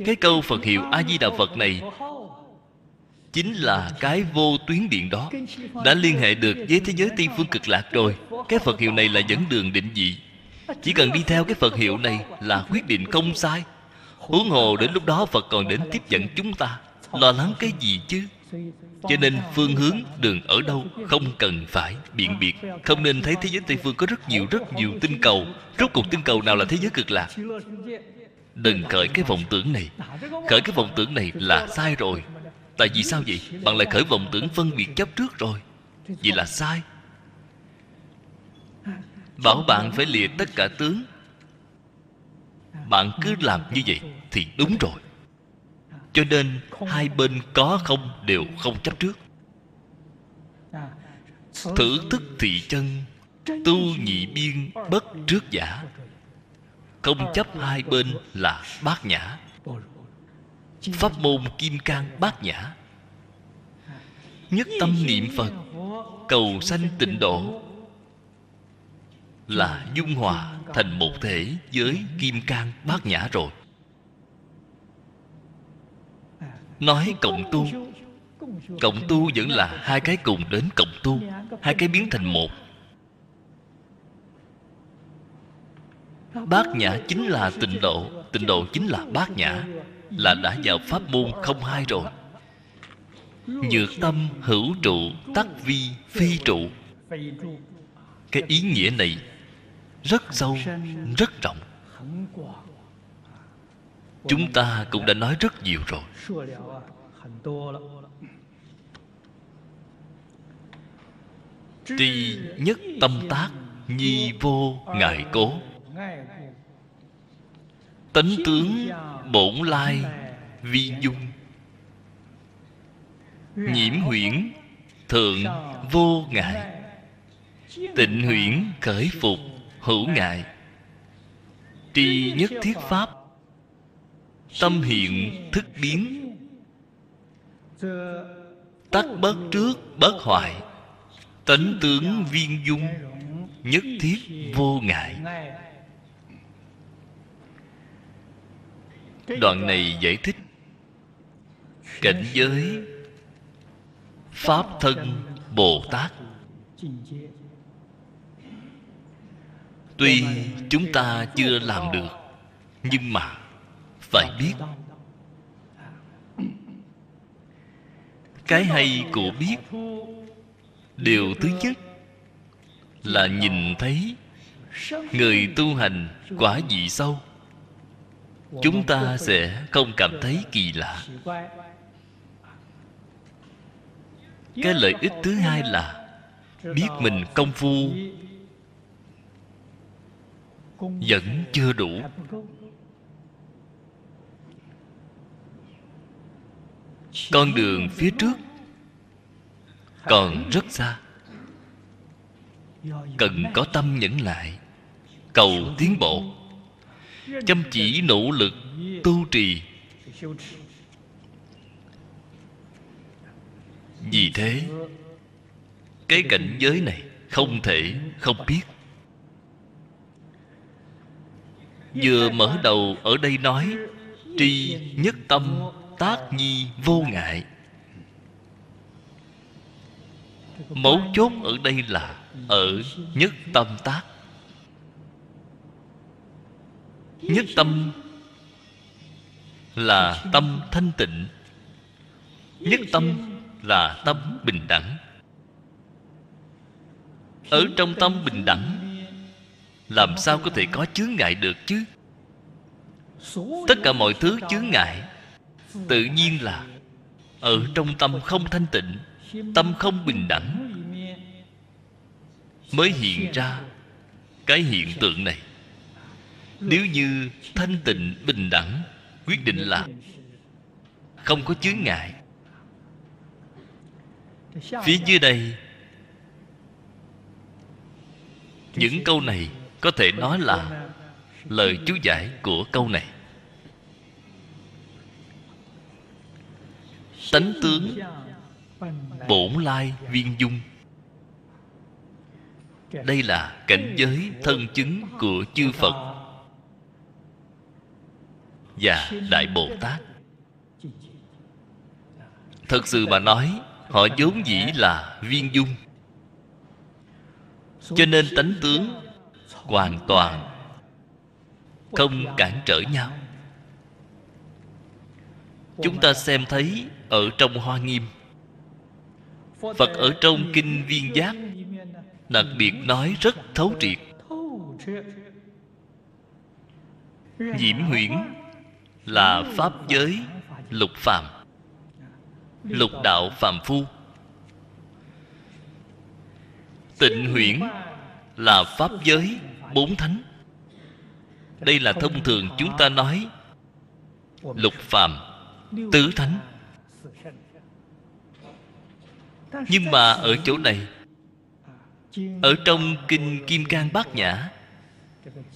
Cái câu phật hiệu a di đà phật này chính là cái vô tuyến điện đó. Đã liên hệ được với thế giới tây phương cực lạc rồi. Cái phật hiệu này là dẫn đường định vị. Chỉ cần đi theo cái phật hiệu này là quyết định không sai huống hồ đến lúc đó phật còn đến tiếp dẫn chúng ta. Lo lắng cái gì chứ? Cho nên phương hướng đường ở đâu không cần phải biện biệt. Không nên thấy thế giới tây phương có rất nhiều rất nhiều tinh cầu. Rốt cuộc tinh cầu nào là thế giới cực lạc? Đừng khởi cái vọng tưởng này. Khởi cái vọng tưởng này là sai rồi. Tại vì sao vậy? Bạn lại khởi vọng tưởng phân biệt chấp trước rồi. Vậy là sai. Bảo bạn phải lìa tất cả tướng bạn cứ làm như vậy thì đúng rồi. Cho nên hai bên có không đều không chấp trước. Thử thức thị chân, tu nhị biên bất trước giả. Không chấp hai bên là bát nhã. Pháp môn kim cang bát nhã. Nhất tâm niệm phật, cầu sanh tịnh độ là dung hòa thành một thể với kim cang bát nhã rồi. Nói cộng tu cộng tu vẫn là hai cái cùng đến cộng tu, hai cái biến thành một. Bát nhã chính là tịnh độ tịnh độ chính là bát nhã, là đã vào pháp môn không hai rồi. Nhược tâm hữu trụ, tắc vi, phi trụ. Cái ý nghĩa này rất sâu, rất rộng. Chúng ta cũng đã nói rất nhiều rồi. Tuy nhất tâm tác nhi vô ngại cố. Tánh tướng bổn lai vi dung. Nhiễm huyễn thượng vô ngại tịnh huyễn khởi phục hữu ngại tri nhất thiết pháp, tâm hiện thức biến. Tắc bất trước bất hoại, tánh tướng viên dung nhất thiết vô ngại. Đoạn này giải thích cảnh giới pháp thân bồ tát tuy chúng ta chưa làm được, nhưng mà phải biết. Cái hay của biết, điều thứ nhất là nhìn thấy người tu hành quả dị sâu. Chúng ta sẽ không cảm thấy kỳ lạ. Cái lợi ích thứ hai là biết mình công phu vẫn chưa đủ. Con đường phía trước còn rất xa. Cần có tâm nhẫn lại, cầu tiến bộ. Chăm chỉ nỗ lực, tu trì. Vì thế, cái cảnh giới này không thể không biết. Vừa mở đầu ở đây nói, tri nhất tâm, tác nhi vô ngại. Mấu chốt ở đây là ở nhất tâm tác. Nhất tâm là tâm thanh tịnh. Nhất tâm là tâm bình đẳng. Ở trong tâm bình đẳng làm sao có thể có chướng ngại được chứ? Tất cả mọi thứ chướng ngại, tự nhiên là ở trong tâm không thanh tịnh, tâm không bình đẳng, mới hiện ra cái hiện tượng này. Nếu như thanh tịnh, bình đẳng, quyết định là không có chướng ngại. Phía dưới đây, những câu này có thể nói là lời chú giải của câu này. Tánh tướng bổn lai viên dung. Đây là cảnh giới thân chứng của chư phật và đại bồ tát. Thật sự mà nói, họ vốn dĩ là viên dung. Cho nên tánh tướng hoàn toàn, không cản trở nhau. Chúng ta xem thấy ở trong hoa nghiêm, phật ở trong kinh viên giác, đặc biệt nói rất thấu triệt. Nhiễm huyễn là pháp giới lục phàm, lục đạo phàm phu. Tịnh huyễn là pháp giới bốn thánh. Đây là thông thường chúng ta nói lục phàm, tứ thánh. Nhưng mà ở chỗ này, ở trong kinh kim cang bát nhã,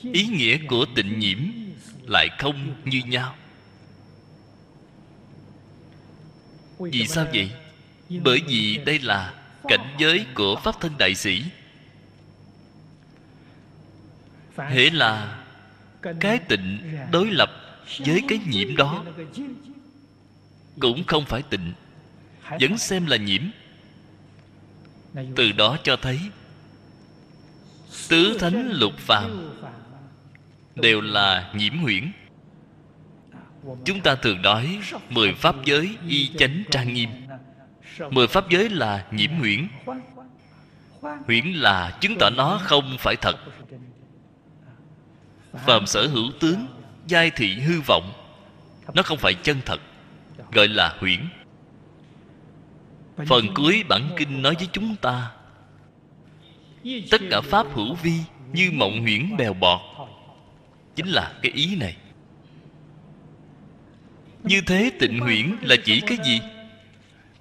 ý nghĩa của tịnh nhiễm lại không như nhau. Vì sao vậy? Bởi vì đây là cảnh giới của pháp thân đại sĩ hễ là cái tịnh đối lập với cái nhiễm đó cũng không phải tịnh vẫn xem là nhiễm. Từ đó cho thấy tứ thánh lục phàm đều là nhiễm huyễn. Chúng ta thường nói mười pháp giới y chánh trang nghiêm. mười pháp giới là nhiễm huyễn. huyễn là chứng tỏ nó không phải thật phàm sở hữu tướng, giai thị hư vọng, nó không phải chân thật, gọi là huyễn. Phần cuối bản kinh nói với chúng ta, tất cả pháp hữu vi như mộng huyễn bèo bọt. Chính là cái ý này. Như thế tịnh huyễn là chỉ cái gì?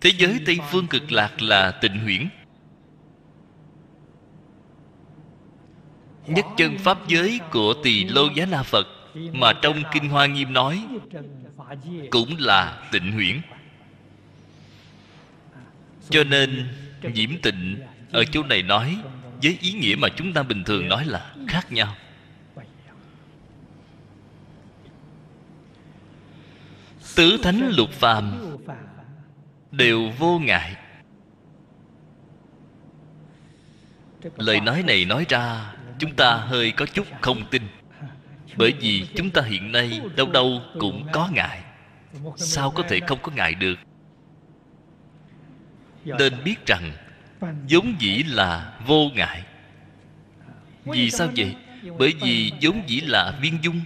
Thế giới tây phương cực lạc là tịnh huyễn. Nhất chân pháp giới của tỳ lô giá na phật mà trong kinh hoa nghiêm nói, cũng là tịnh huyễn. Cho nên, nhiễm tịnh ở chỗ này nói, với ý nghĩa mà chúng ta bình thường nói là khác nhau. Tứ thánh lục phàm đều vô ngại. Lời nói này nói ra chúng ta hơi có chút không tin. Bởi vì chúng ta hiện nay đâu đâu cũng có ngại sao có thể không có ngại được? Nên biết rằng, vốn dĩ là vô ngại vì sao vậy? Bởi vì vốn dĩ là viên dung.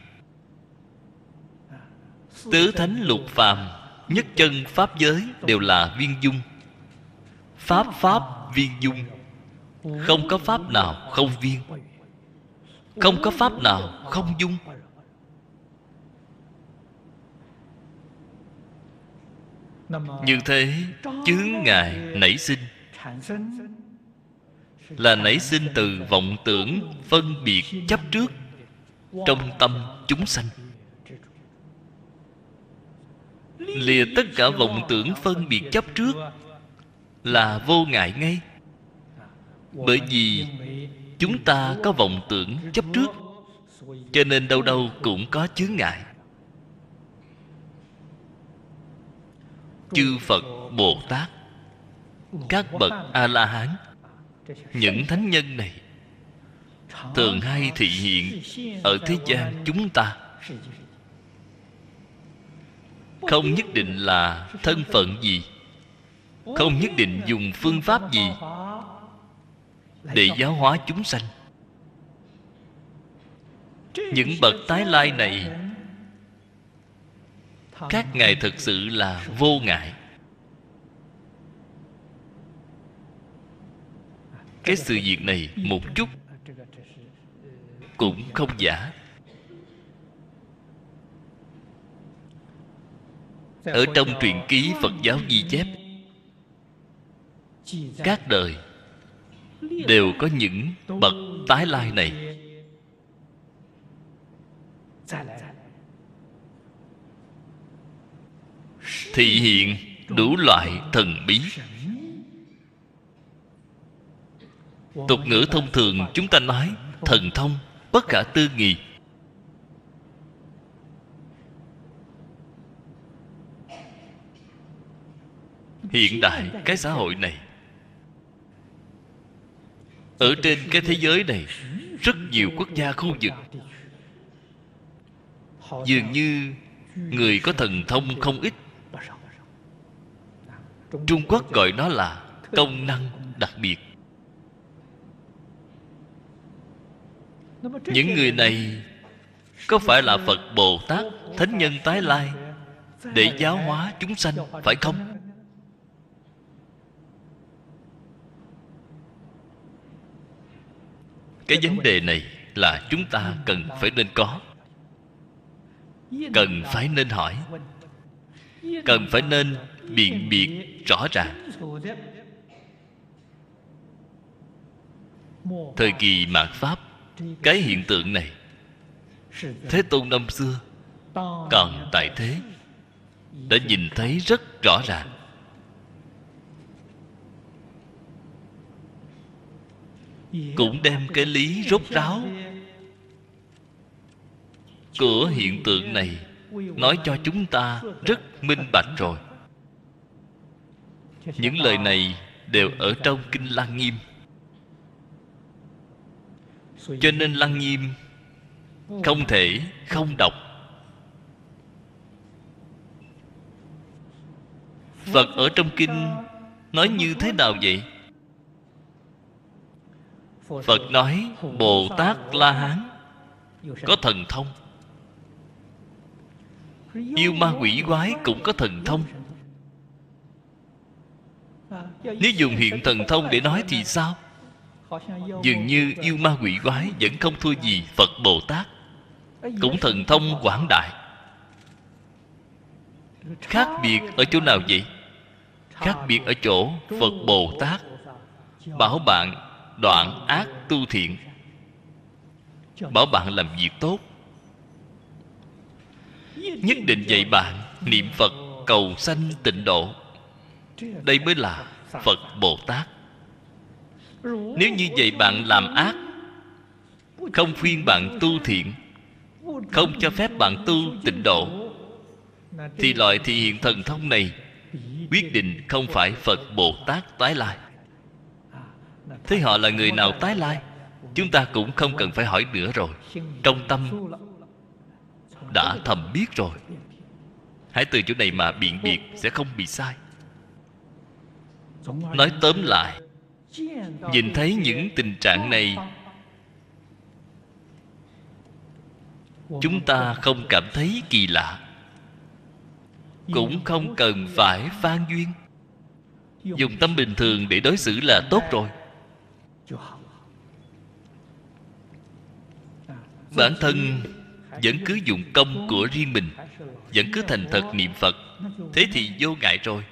Tứ thánh lục phàm, nhất chân pháp giới đều là viên dung. Pháp pháp viên dung. Không có pháp nào không viên không có pháp nào, không dung. Như thế, chướng ngại nảy sinh. Là nảy sinh từ vọng tưởng phân biệt chấp trước trong tâm chúng sanh. Lìa tất cả vọng tưởng phân biệt chấp trước là vô ngại ngay. Bởi vì chúng ta có vọng tưởng chấp trước, cho nên đâu đâu cũng có chướng ngại. Chư phật bồ tát, các bậc a la hán những thánh nhân này, thường hay thị hiện ở thế gian chúng ta. Không nhất định là thân phận gì, không nhất định dùng phương pháp gì để giáo hóa chúng sanh. Những bậc tái lai này các ngài thực sự là vô ngại. Cái sự việc này một chút cũng không giả. Ở trong truyện ký phật giáo ghi chép các đời đều có những bậc tái lai này. Thị hiện đủ loại thần bí. Tục ngữ thông thường chúng ta nói thần thông, bất khả tư nghị. Hiện đại cái xã hội này ở trên cái thế giới này, rất nhiều quốc gia khu vực. Dường như người có thần thông không ít. Trung quốc gọi nó là công năng đặc biệt. Những người này có phải là phật bồ tát, thánh nhân tái lai để giáo hóa chúng sanh, phải không? Cái vấn đề này là chúng ta cần phải nên có. Cần phải nên hỏi. Cần phải nên biện biệt rõ ràng. Thời kỳ mạt pháp, cái hiện tượng này, thế tôn năm xưa, còn tại thế, đã nhìn thấy rất rõ ràng. Cũng đem cái lý rốt ráo. Của hiện tượng này nói cho chúng ta rất minh bạch rồi. Những lời này đều ở trong kinh lăng nghiêm. Cho nên lăng nghiêm không thể không đọc. Phật ở trong kinh nói như thế nào vậy? Phật nói bồ tát la hán có thần thông. Yêu ma quỷ quái cũng có thần thông. Nếu dùng hiện thần thông để nói thì sao? Dường như yêu ma quỷ quái vẫn không thua gì phật bồ tát cũng thần thông quảng đại. Khác biệt ở chỗ nào vậy? Khác biệt ở chỗ phật bồ tát bảo bạn đoạn ác tu thiện. Bảo bạn làm việc tốt. Nhất định dạy bạn niệm phật cầu sanh tịnh độ. Đây mới là phật bồ tát. Nếu như vậy bạn làm ác, không khuyên bạn tu thiện, không cho phép bạn tu tịnh độ, thì loại thị hiện thần thông này quyết định không phải phật bồ tát tái lai thế họ là người nào tái lai? Chúng ta cũng không cần phải hỏi nữa rồi. Trong tâm đã thầm biết rồi. Hãy từ chỗ này mà biện biệt, sẽ không bị sai. Nói tóm lại, nhìn thấy những tình trạng này, chúng ta không cảm thấy kỳ lạ. Cũng không cần phải phan duyên. Dùng tâm bình thường để đối xử là tốt rồi bản thân vẫn cứ dùng công của riêng mình, vẫn cứ thành thật niệm phật. Thế thì vô ngại rồi.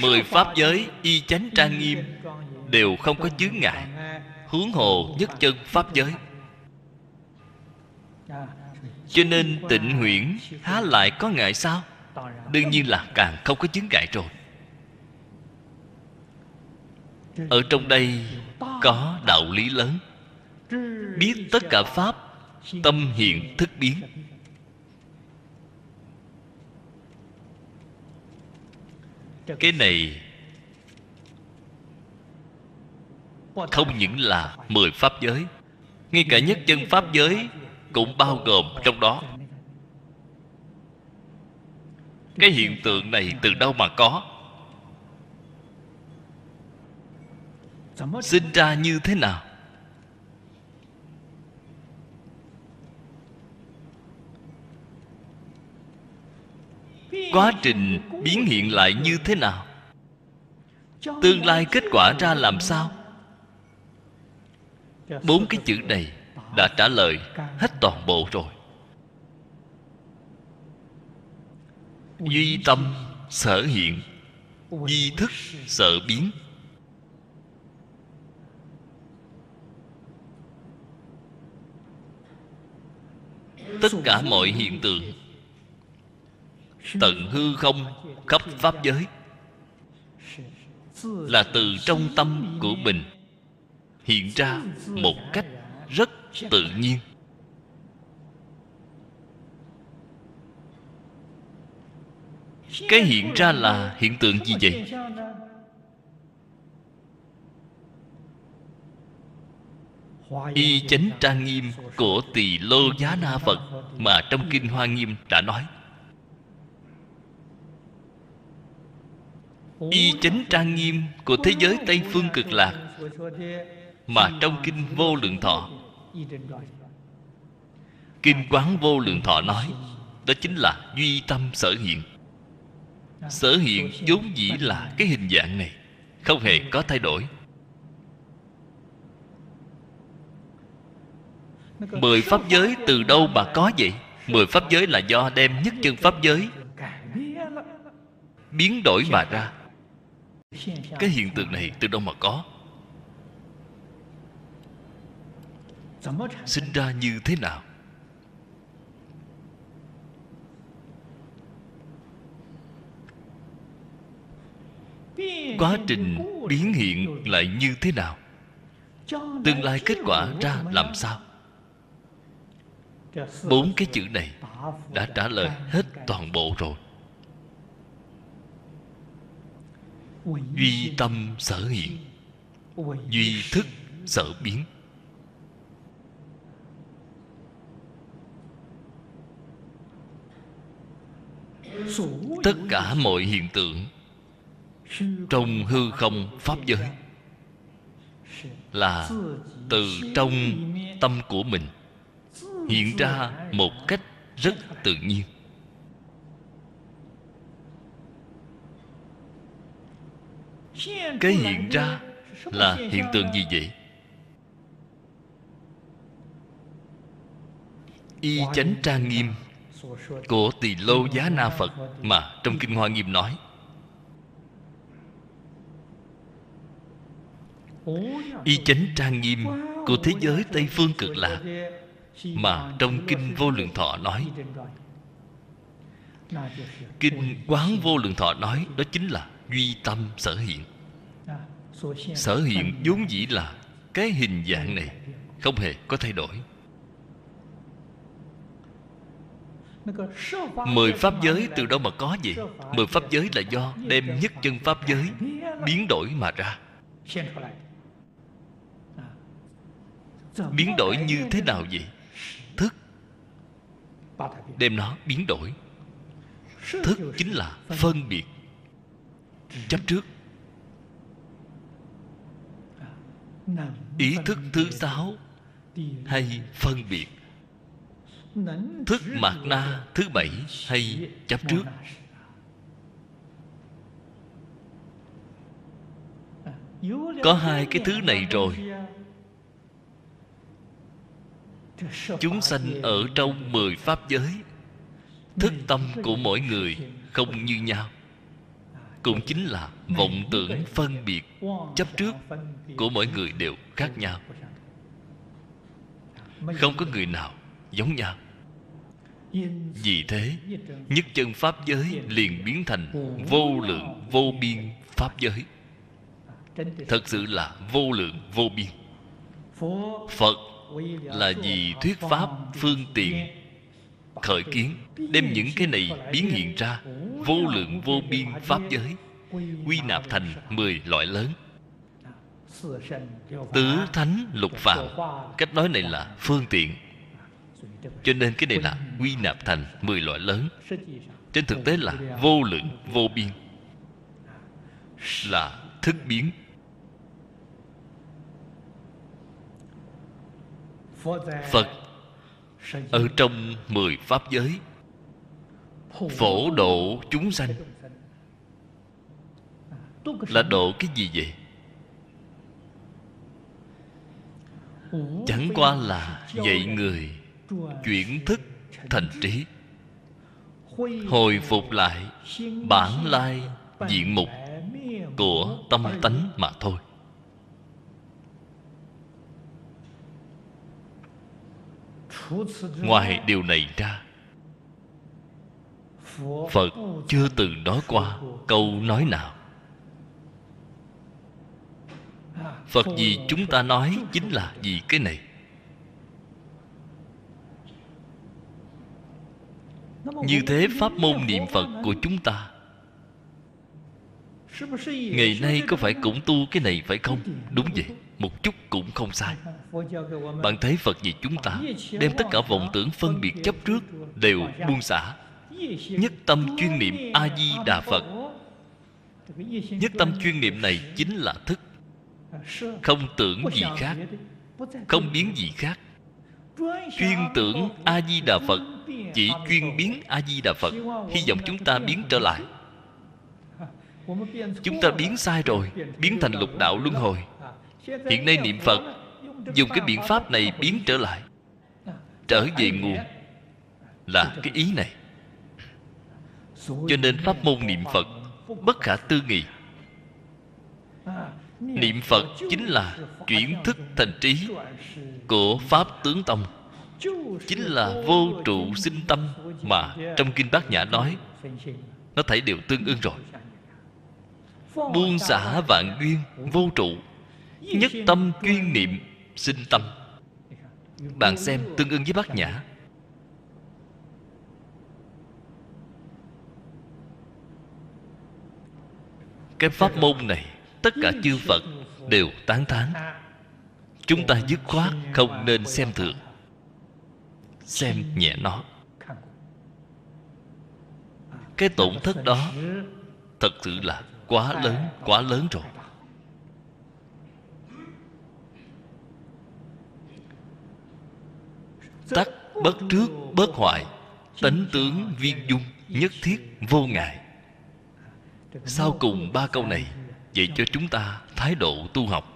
Mười pháp giới, y chánh trang nghiêm đều không có chướng ngại, huống hồ nhất chân pháp giới. Cho nên tịnh huyễn há lại có ngại sao? Đương nhiên là càng không có chứng ngại rồi ở trong đây có đạo lý lớn. Biết tất cả pháp, tâm hiện thức biến. Cái này không những là mười pháp giới, ngay cả nhất chân pháp giới cũng bao gồm trong đó. Cái hiện tượng này từ đâu mà có? Sinh ra như thế nào? Quá trình biến hiện lại như thế nào? Tương lai kết quả ra làm sao? Bốn cái chữ này đã trả lời hết toàn bộ rồi. Duy tâm sở hiện, duy thức sở biến. Tất cả mọi hiện tượng, tận hư không khắp pháp giới, là từ trong tâm của mình hiện ra một cách rất tự nhiên. Cái hiện ra là hiện tượng gì vậy? Y chánh trang nghiêm của tỳ lô giá na phật mà trong kinh hoa nghiêm đã nói. Y chánh trang nghiêm của thế giới tây phương cực lạc mà trong kinh vô lượng thọ. Kinh quán vô lượng thọ nói, đó chính là duy tâm sở hiện. Sở hiện vốn dĩ là cái hình dạng này, không hề có thay đổi. Mười pháp giới từ đâu mà có vậy? Mười pháp giới là do đem nhất chân pháp giới biến đổi mà ra. Cái hiện tượng này từ đâu mà có? Sinh ra như thế nào? Quá trình biến hiện lại như thế nào? Tương lai kết quả ra làm sao? Bốn cái chữ này đã trả lời hết toàn bộ rồi. Duy tâm sở hiện, duy thức sở biến. Tất cả mọi hiện tượng trong hư không pháp giới là từ trong tâm của mình hiện ra một cách rất tự nhiên. Cái hiện ra là hiện tượng gì vậy? Y chánh trang nghiêm của tỳ lô giá na phật mà trong kinh hoa nghiêm nói. Y chánh trang nghiêm của thế giới tây phương cực lạc mà trong kinh vô lượng thọ nói, kinh quán vô lượng thọ nói, đó chính là duy tâm sở hiện. Sở hiện vốn dĩ là cái hình dạng này, không hề có thay đổi. Mười pháp giới từ đâu mà có gì mười pháp giới là do đem nhất chân pháp giới biến đổi mà ra. Biến đổi như thế nào vậy? Đem nó biến đổi. Thức chính là phân biệt. Chấp trước. Ý thức thứ sáu hay phân biệt. Thức mạt na thứ bảy hay chấp trước. Có hai cái thứ này rồi chúng sanh ở trong mười pháp giới, thức tâm của mỗi người không như nhau. Cũng chính là vọng tưởng phân biệt, chấp trước của mỗi người đều khác nhau. Không có người nào giống nhau. Vì thế, nhất chân pháp giới liền biến thành vô lượng, vô biên pháp giới. Thật sự là vô lượng, vô biên. Phật là vì thuyết pháp phương tiện, khởi kiến, đem những cái này biến hiện ra, vô lượng vô biên pháp giới, quy nạp thành mười loại lớn. Tứ thánh lục phạm cách nói này là phương tiện. Cho nên cái này là quy nạp thành mười loại lớn. Trên thực tế là vô lượng vô biên, là thức biến. Phật ở trong mười pháp giới. Phổ độ chúng sanh. là độ cái gì vậy? Chẳng qua là dạy người chuyển thức thành trí hồi phục lại bản lai diện mục của tâm tánh mà thôi ngoài điều này ra, phật chưa từng nói qua câu nói nào. Phật gì chúng ta nói chính là vì cái này? Như thế pháp môn niệm phật của chúng ta, ngày nay có phải cũng tu cái này phải không? Đúng vậy một chút cũng không sai. Bạn thấy phật gì chúng ta đem tất cả vọng tưởng phân biệt chấp trước đều buông xả. Nhất tâm chuyên niệm a di đà phật. Nhất tâm chuyên niệm này chính là thức. Không tưởng gì khác. Không biến gì khác. Chuyên tưởng a di đà phật. Chỉ chuyên biến a di đà phật. Hy vọng chúng ta biến trở lại. Chúng ta biến sai rồi biến thành lục đạo luân hồi hiện nay niệm phật, dùng cái biện pháp này biến trở lại. Trở về nguồn là cái ý này. Cho nên pháp môn niệm phật bất khả tư nghị. Niệm phật chính là chuyển thức thành trí của pháp tướng tông. Chính là vô trụ sinh tâm mà trong kinh bát nhã nói, nó thấy đều tương ưng rồi. Buông xả vạn duyên vô trụ nhất tâm chuyên niệm, sinh tâm. Bạn xem tương ưng với bát nhã. Cái pháp môn này, tất cả chư phật đều tán thán. Chúng ta dứt khoát không nên xem thường. Xem nhẹ nó. Cái tổn thất đó thật sự là quá lớn quá lớn rồi. Tắc bất trước bất hoại tánh tướng viên dung nhất thiết vô ngại. Sau cùng ba câu này dạy cho chúng ta thái độ tu học.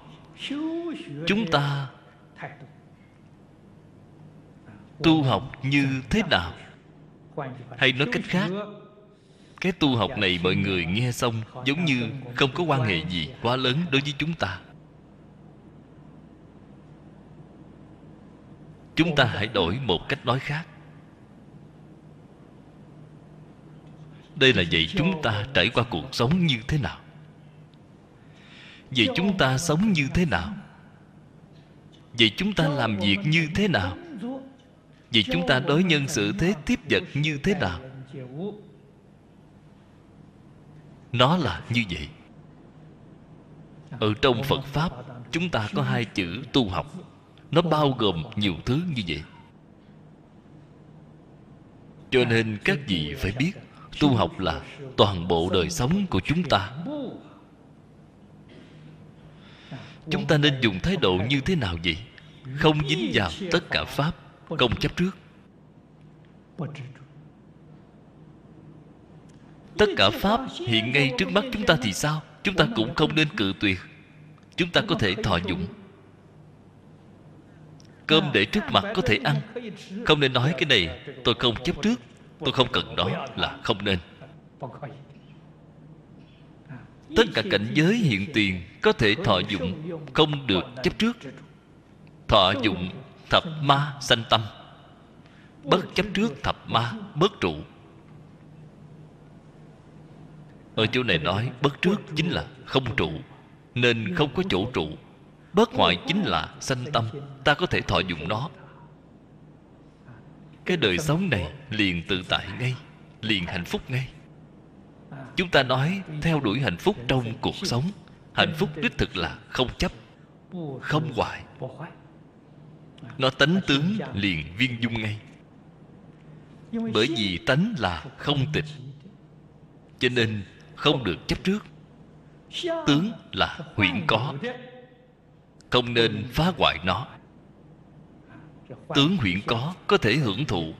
Chúng ta tu học như thế nào? Hay nói cách khác, cái tu học này mọi người nghe xong giống như không có quan hệ gì quá lớn đối với chúng ta. Chúng ta hãy đổi một cách nói khác. Đây là vậy chúng ta trải qua cuộc sống như thế nào? Vậy chúng ta sống như thế nào? Vậy chúng ta làm việc như thế nào? Vậy chúng ta đối nhân xử thế, tiếp vật như thế nào? Nó là như vậy. Ở trong phật pháp, chúng ta có hai chữ tu học nó bao gồm nhiều thứ như vậy. Cho nên các vị phải biết, tu học là toàn bộ đời sống của chúng ta. Chúng ta nên dùng thái độ như thế nào vậy? Không dính vào tất cả pháp, công chấp trước. Tất cả pháp hiện ngay trước mắt chúng ta thì sao? Chúng ta cũng không nên cự tuyệt. Chúng ta có thể thọ dụng cơm để trước mặt có thể ăn. Không nên nói cái này, tôi không chấp trước, tôi không cần đó là không nên. Tất cả cảnh giới hiện tiền có thể thọ dụng, không được chấp trước. Thọ dụng thập ma sanh tâm. Bất chấp trước thập ma, bất trụ. Ở chỗ này nói, bất trước chính là không trụ, nên không có chỗ trụ bất hoại chính là sanh tâm, ta có thể thọ dụng nó. Cái đời sống này liền tự tại ngay, liền hạnh phúc ngay. Chúng ta nói theo đuổi hạnh phúc trong cuộc sống, hạnh phúc đích thực là không chấp, không hoại nó tánh tướng liền viên dung ngay. Bởi vì tánh là không tịch, cho nên không được chấp trước. Tướng là huyện có không nên phá hoại nó. Tướng huyện có có thể hưởng thụ.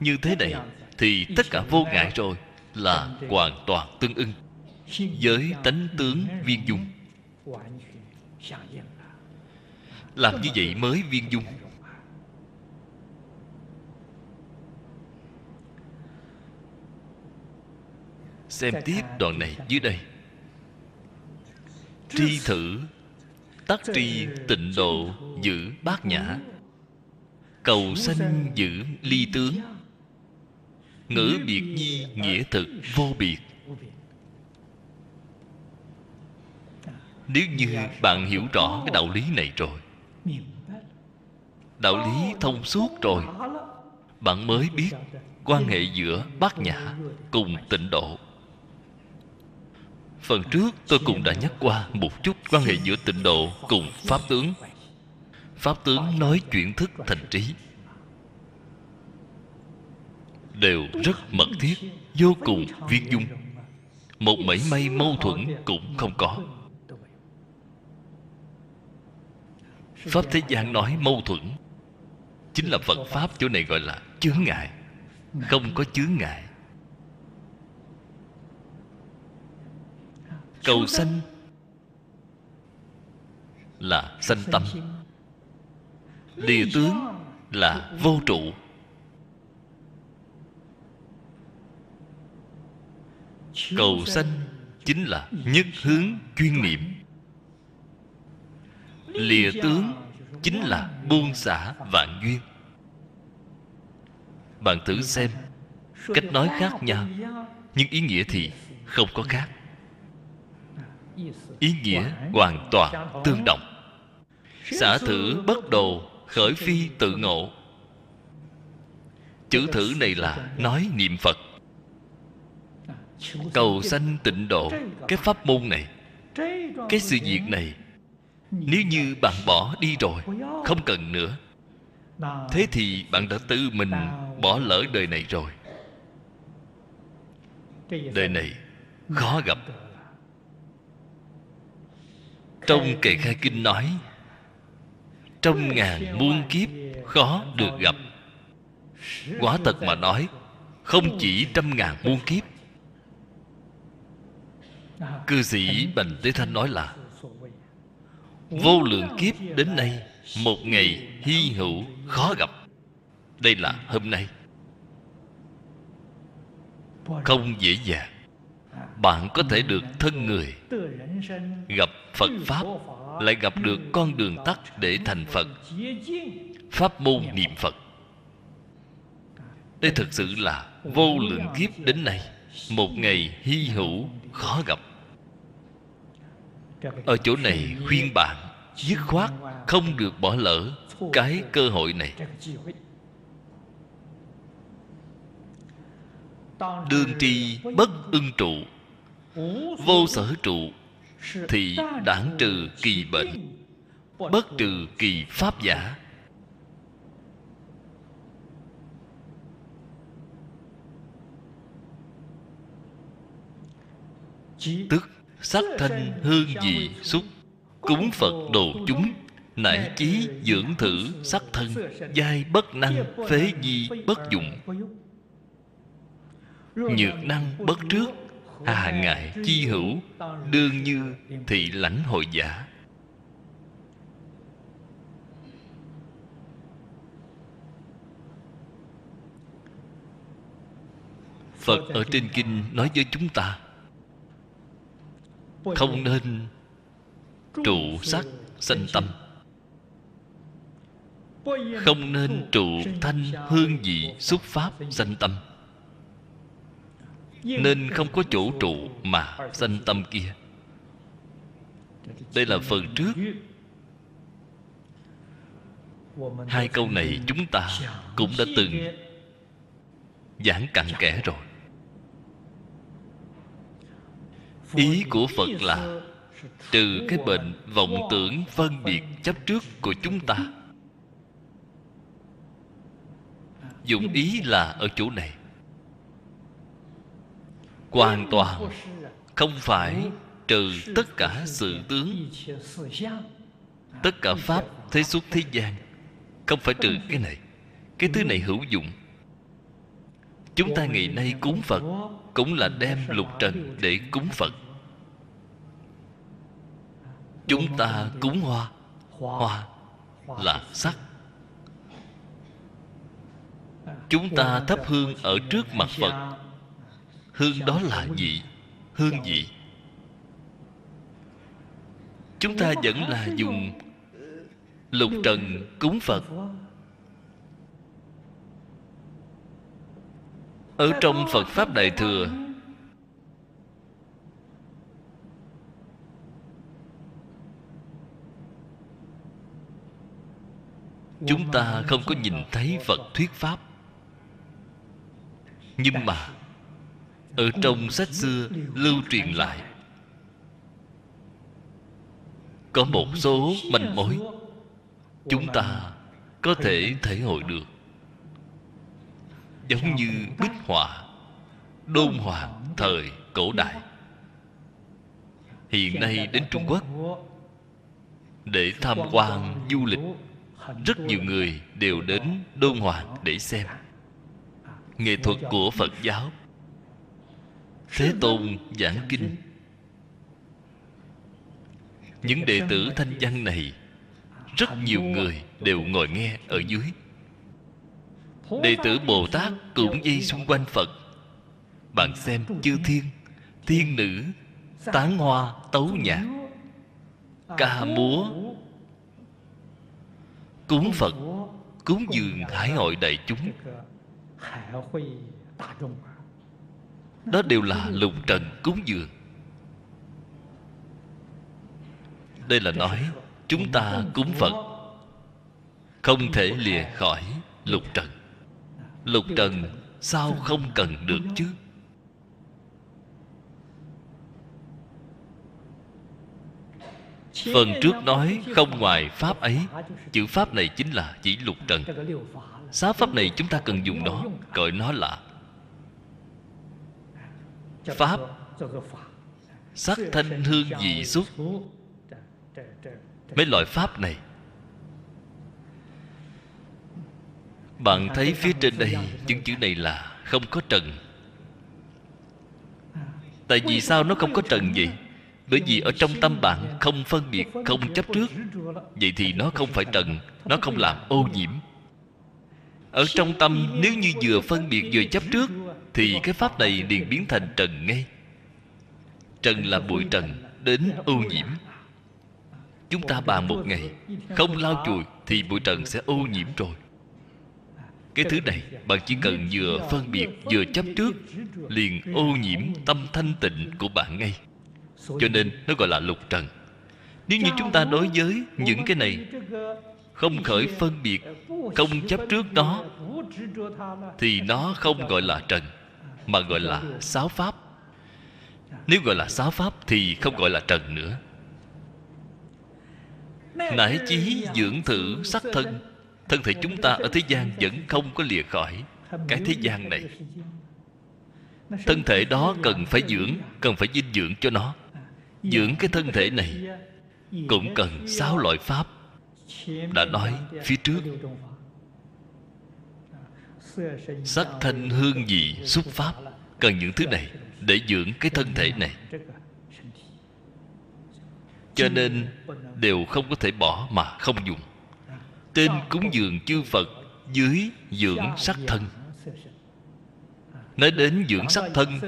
Như thế này thì tất cả vô ngại rồi, là hoàn toàn tương ưng. Với tánh tướng viên dung. Làm như vậy mới viên dung. Xem tiếp đoạn này dưới đây. Tri thử tắc tri tịnh độ giữ bát nhã, cầu sanh giữ ly tướng, ngữ biệt nhi nghĩa thực vô biệt. Nếu như bạn hiểu rõ cái đạo lý này rồi, đạo lý thông suốt rồi, bạn mới biết quan hệ giữa bát nhã cùng tịnh độ phần trước tôi cũng đã nhắc qua một chút quan hệ giữa tịnh độ cùng pháp tướng. Pháp tướng nói chuyển thức thành trí. Đều rất mật thiết, vô cùng viên dung. Một mảy may mâu thuẫn cũng không có. Pháp thế gian nói mâu thuẫn chính là phật pháp, chỗ này gọi là chướng ngại. Không có chướng ngại. Cầu sanh là sanh tâm. lìa tướng là vô trụ. Cầu sanh chính là nhất hướng chuyên niệm. Lìa tướng chính là buông xả vạn duyên. Bạn thử xem cách nói khác nhau nhưng ý nghĩa thì không có khác ý nghĩa hoàn toàn tương đồng. Xả thử bất đồ khởi phi tự ngộ. Chữ thử này là nói niệm phật. Cầu sanh tịnh độ, cái pháp môn này, cái sự việc này, nếu như bạn bỏ đi rồi, không cần nữa. Thế thì bạn đã tự mình bỏ lỡ đời này rồi. Đời này khó gặp trong kệ khai kinh nói, trong ngàn muôn kiếp khó được gặp. Quả thật mà nói, không chỉ trăm ngàn muôn kiếp. Cư sĩ bành tế thanh nói là, vô lượng kiếp đến nay, một ngày hy hữu khó gặp. Đây là hôm nay. Không dễ dàng bạn có thể được thân người. Gặp phật pháp, lại gặp được con đường tắt để thành phật. Pháp môn niệm phật. Đây thực sự là vô lượng kiếp đến nay, một ngày hy hữu khó gặp. Ở chỗ này khuyên bạn, dứt khoát không được bỏ lỡ cái cơ hội này. Đương tri bất ưng trụ vô sở trụ thì đảng trừ kỳ bệnh, bất trừ kỳ pháp giả. Tức sắc thanh hương vị xúc, cúng phật đồ chúng, nải chí dưỡng thử sắc thân, giai bất năng phế di bất dụng. Nhược năng bất trước hà ngại chi hữu, đương như thị lãnh hội giả. Phật ở trên kinh nói với chúng ta, không nên trụ sắc sanh tâm. Không nên trụ thanh hương vị xuất pháp sanh tâm nên không có chỗ trụ mà sanh tâm kia. đây là phần trước. hai câu này chúng ta cũng đã từng giảng cặn kẽ rồi. Ý của phật là trừ cái bệnh vọng tưởng phân biệt chấp trước của chúng ta. dụng ý là ở chỗ này hoàn toàn không phải trừ tất cả sự tướng, tất cả pháp, thế xuất thế gian, không phải trừ cái này. Cái thứ này hữu dụng. Chúng ta ngày nay cúng phật cũng là đem lục trần để cúng phật. Chúng ta cúng hoa. Hoa là sắc. Chúng ta thắp hương ở trước mặt phật hương đó là gì? Hương vị chúng ta vẫn là dùng lục trần cúng phật. Ở trong phật pháp đại thừa, chúng ta không có nhìn thấy phật thuyết pháp. Nhưng mà ở trong sách xưa lưu truyền lại. Có một số manh mối chúng ta có thể thể hội được. Giống như bích họa, đôn hoàng thời cổ đại. Hiện nay đến trung quốc, để tham quan du lịch, rất nhiều người đều đến đôn hoàng để xem. Nghệ thuật của phật giáo thế tôn giảng kinh. Những đệ tử thanh văn này, rất nhiều người đều ngồi nghe ở dưới. Đệ tử bồ tát cũng dây xung quanh phật. Bạn xem chư thiên thiên nữ, tán hoa, tấu nhạc, ca múa. Cúng phật, cúng dường hải hội đại chúng đó đều là lục trần cúng dường. Đây là nói, chúng ta cúng phật. Không thể lìa khỏi lục trần. Lục trần sao không cần được chứ? Phần trước nói không ngoài pháp ấy. Chữ pháp này chính là chỉ lục trần. Xá pháp này chúng ta cần dùng nó, gọi nó là pháp. sắc thanh hương vị xúc mấy loại pháp này. Bạn thấy phía trên đây những chữ này là không có trần. Tại vì sao nó không có trần vậy? bởi vì ở trong tâm bạn không phân biệt không chấp trước. vậy thì nó không phải trần nó không làm ô nhiễm. Ở trong tâm nếu như vừa phân biệt vừa chấp trước thì cái pháp này liền biến thành trần ngay. Trần là bụi trần đến ô nhiễm. Chúng ta bàn một ngày không lau chùi thì bụi trần sẽ ô nhiễm rồi. Cái thứ này bạn chỉ cần vừa phân biệt, vừa chấp trước, liền ô nhiễm tâm thanh tịnh của bạn ngay. Cho nên nó gọi là lục trần. Nếu như chúng ta đối với những cái này không khởi phân biệt, không chấp trước nó, thì nó không gọi là trần mà gọi là sáu pháp. Nếu gọi là sáu pháp thì không gọi là trần nữa. Nải chí dưỡng thử sắc thân thân thể chúng ta ở thế gian vẫn không có lìa khỏi cái thế gian này. Thân thể đó cần phải dưỡng, cần phải dinh dưỡng cho nó. Dưỡng cái thân thể này cũng cần sáu loại pháp. Đã nói phía trước sắc thanh hương vị xúc pháp, cần những thứ này để dưỡng cái thân thể này. Cho nên đều không có thể bỏ mà không dùng. Tên cúng dường chư phật, dưới dưỡng sắc thân. Nói đến dưỡng sắc thân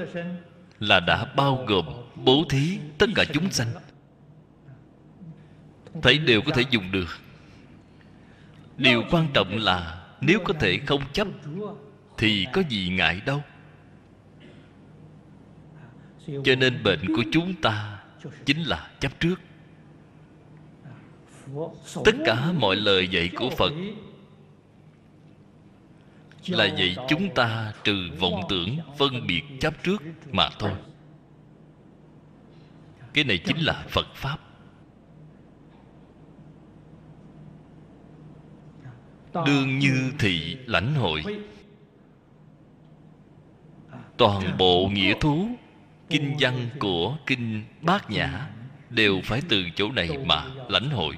là đã bao gồm bố thí tất cả chúng sanh. Thấy đều có thể dùng được. Điều quan trọng là nếu có thể không chấp, thì có gì ngại đâu. Cho nên bệnh của chúng ta chính là chấp trước. Tất cả mọi lời dạy của phật là dạy chúng ta trừ vọng tưởng, phân biệt chấp trước mà thôi. Cái này chính là phật pháp. Đương như thị lãnh hội. Toàn bộ nghĩa thú kinh văn của kinh bát nhã đều phải từ chỗ này mà lãnh hội.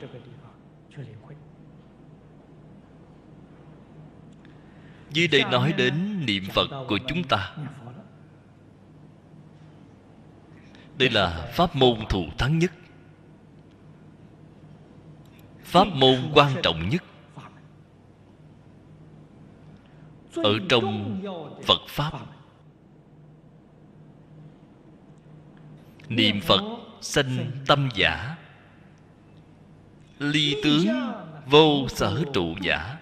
dưới đây nói đến niệm phật của chúng ta. đây là pháp môn thù thắng nhất. Pháp môn quan trọng nhất ở trong phật pháp niệm phật sanh tâm giả ly tướng vô sở trụ giả.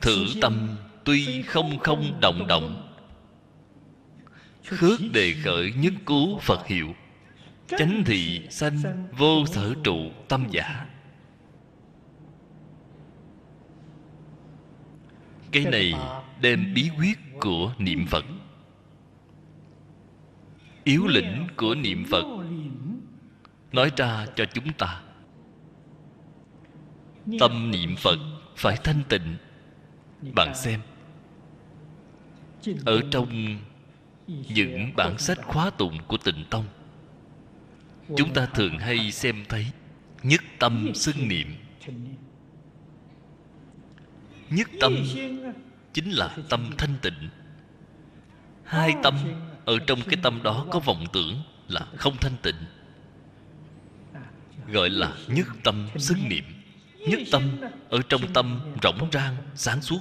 Thử tâm tuy không không động động khước đề khởi nhất cứu phật hiệu chánh thị sanh vô sở trụ tâm giả. Cái này đem bí quyết của niệm phật. Yếu lĩnh của niệm phật nói ra cho chúng ta. Tâm niệm phật phải thanh tịnh. Bạn xem. Ở trong những bản sách khóa tụng của tịnh tông chúng ta thường hay xem thấy nhất tâm xưng niệm. Nhất tâm chính là tâm thanh tịnh. Hai tâm ở trong cái tâm đó có vọng tưởng là không thanh tịnh, gọi là nhất tâm xưng niệm. Nhất tâm ở trong tâm rỗng rang, sáng suốt.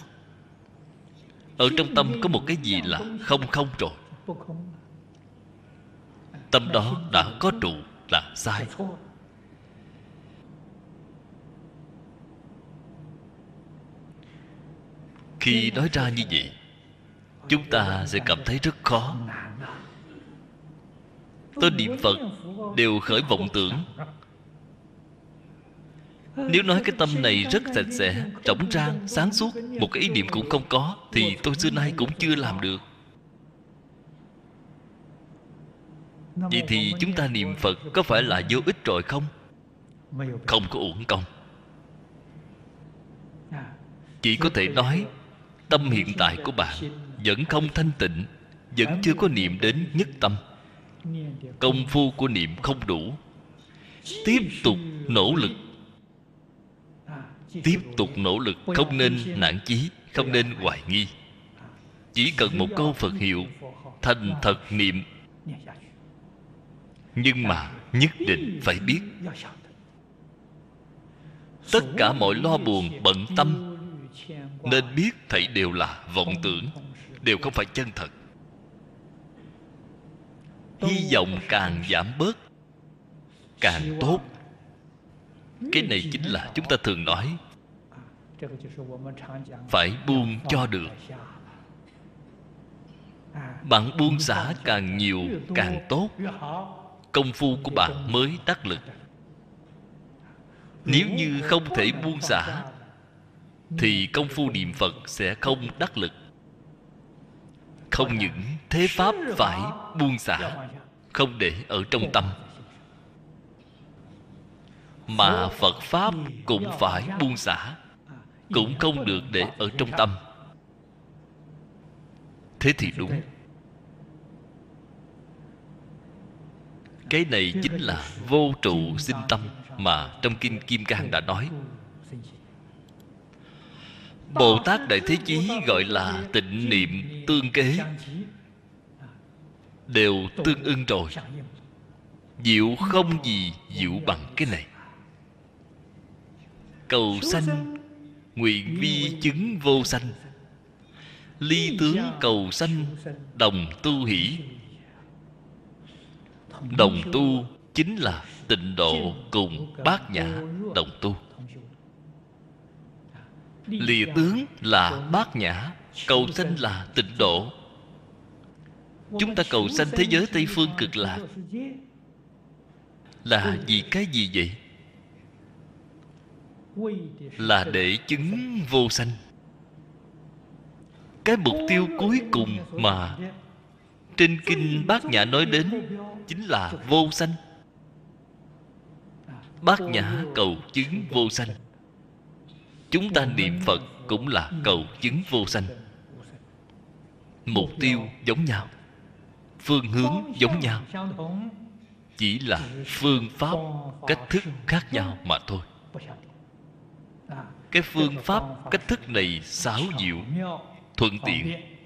Ở trong tâm có một cái gì là không không rồi. Tâm đó đã có trụ là sai. Khi nói ra như vậy chúng ta sẽ cảm thấy rất khó. Tôi niệm phật đều khởi vọng tưởng. Nếu nói cái tâm này rất sạch sẽ Trống rang, sáng suốt Một cái ý niệm cũng không có Thì tôi xưa nay cũng chưa làm được. Vậy thì chúng ta niệm Phật Có phải là vô ích rồi không? Không có uổng công. Chỉ có thể nói, Tâm hiện tại của bạn Vẫn không thanh tịnh, Vẫn chưa có niệm đến nhất tâm. Công phu của niệm không đủ. Tiếp tục nỗ lực. Tiếp tục nỗ lực không nên nản chí, không nên hoài nghi. Chỉ cần một câu phật hiệu, thành thật niệm nhưng mà nhất định phải biết. Tất cả mọi lo buồn, bận tâm nên biết thảy đều là vọng tưởng, đều không phải chân thật. Hy vọng càng giảm bớt, càng tốt. Cái này chính là chúng ta thường nói, phải buông cho được. Bạn buông xả càng nhiều, càng tốt công phu của bạn mới đắc lực. Nếu như không thể buông xả, thì công phu niệm phật sẽ không đắc lực. Không những thế pháp phải buông xả, không để ở trong tâm, mà phật pháp cũng phải buông xả, cũng không được để ở trong tâm. Thế thì đúng. Cái này chính là vô trụ sinh tâm mà trong kinh kim cang đã nói. Bồ tát đại thế chí gọi là tịnh niệm tương kế. Đều tương ưng rồi. Diệu không gì diệu bằng cái này. Cầu sanh, nguyện vi chứng vô sanh. Ly tướng cầu sanh, đồng tu hỷ đồng tu chính là tịnh độ cùng bát nhã đồng tu. Lìa tướng là bát nhã cầu sanh là tịnh độ. Chúng ta cầu sanh thế giới tây phương cực lạc. là vì cái gì vậy? Là để chứng vô sanh. Cái mục tiêu cuối cùng mà trên kinh bát nhã nói đến chính là vô sanh. Bát nhã cầu chứng vô sanh. Chúng ta niệm phật cũng là cầu chứng vô sanh. Mục tiêu giống nhau, phương hướng giống nhau, chỉ là phương pháp, cách thức khác nhau mà thôi. Cái phương pháp, cách thức này xáo diệu, thuận tiện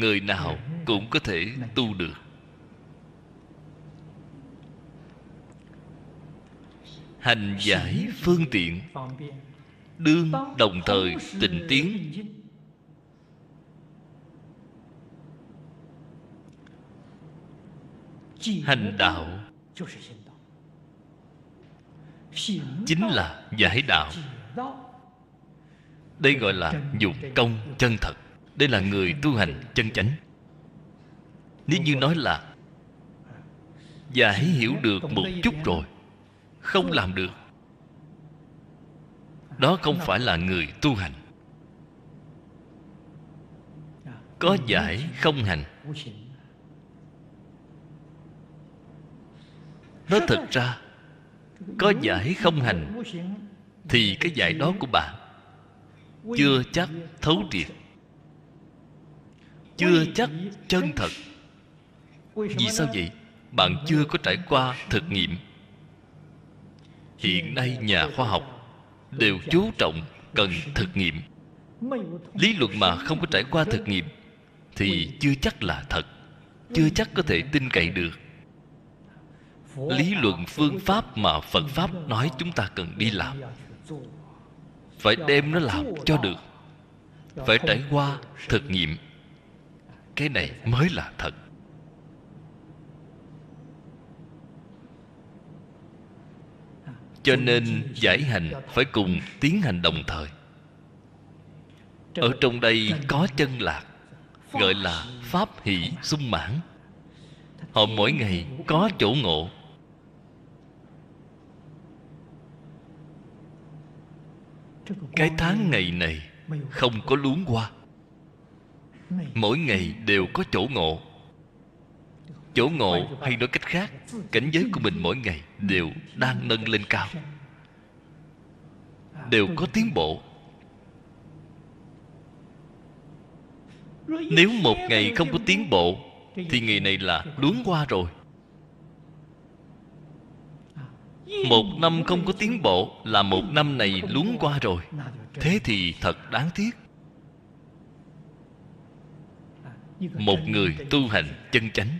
người nào cũng có thể tu được. Hành giải phương tiện, đương đồng thời tịnh tiến. Hành đạo chính là giải đạo. Đây gọi là dụng công chân thật đây là người tu hành chân chánh. Nếu như nói là giải hiểu được một chút rồi, không làm được, đó không phải là người tu hành. Có giải không hành. Nó thật ra, có giải không hành thì cái giải đó của bạn chưa chắc thấu triệt chưa chắc chân thật. Vì sao vậy? Bạn chưa có trải qua thực nghiệm. Hiện nay nhà khoa học đều chú trọng cần thực nghiệm. Lý luận mà không có trải qua thực nghiệm thì chưa chắc là thật, chưa chắc có thể tin cậy được. Lý luận phương pháp mà phật pháp nói chúng ta cần đi làm, phải đem nó làm cho được, phải trải qua thực nghiệm cái này mới là thật. Cho nên giải hành phải cùng tiến hành đồng thời. Ở trong đây có chân lạc, gọi là pháp hỷ sung mãn. Họ mỗi ngày có chỗ ngộ. Cái tháng ngày này không có luống qua mỗi ngày đều có chỗ ngộ. Chỗ ngộ hay nói cách khác, cảnh giới của mình mỗi ngày đều đang nâng lên cao. Đều có tiến bộ. Nếu một ngày không có tiến bộ, thì ngày này là luống qua rồi. Một năm không có tiến bộ là một năm này luống qua rồi. Thế thì thật đáng tiếc. Một người tu hành chân chánh.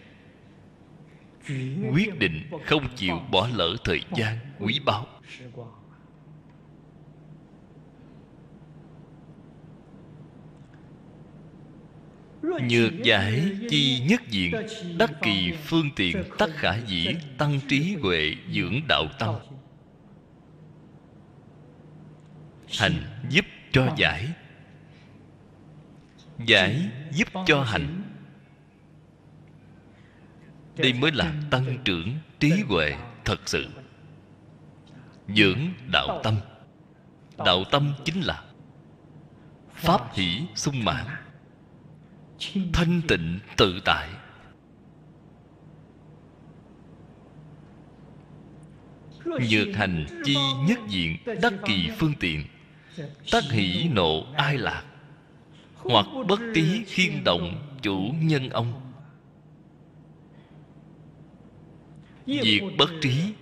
Quyết định không chịu bỏ lỡ thời gian, quý báu. Nhược giải chi nhất diện, Đắc kỳ phương tiện tất khả dĩ Tăng trí huệ dưỡng đạo tâm. Hành giúp cho giải. Giải giúp cho hành. Đây mới là tăng trưởng trí huệ thật sự. Dưỡng đạo tâm. Đạo tâm chính là pháp hỷ sung mãn. Thanh tịnh tự tại. Nhược hành chi nhất diện đắc kỳ phương tiện tất hỷ nộ ai lạc hoặc bất tí khiên động chủ nhân ông. Diệt bất trí,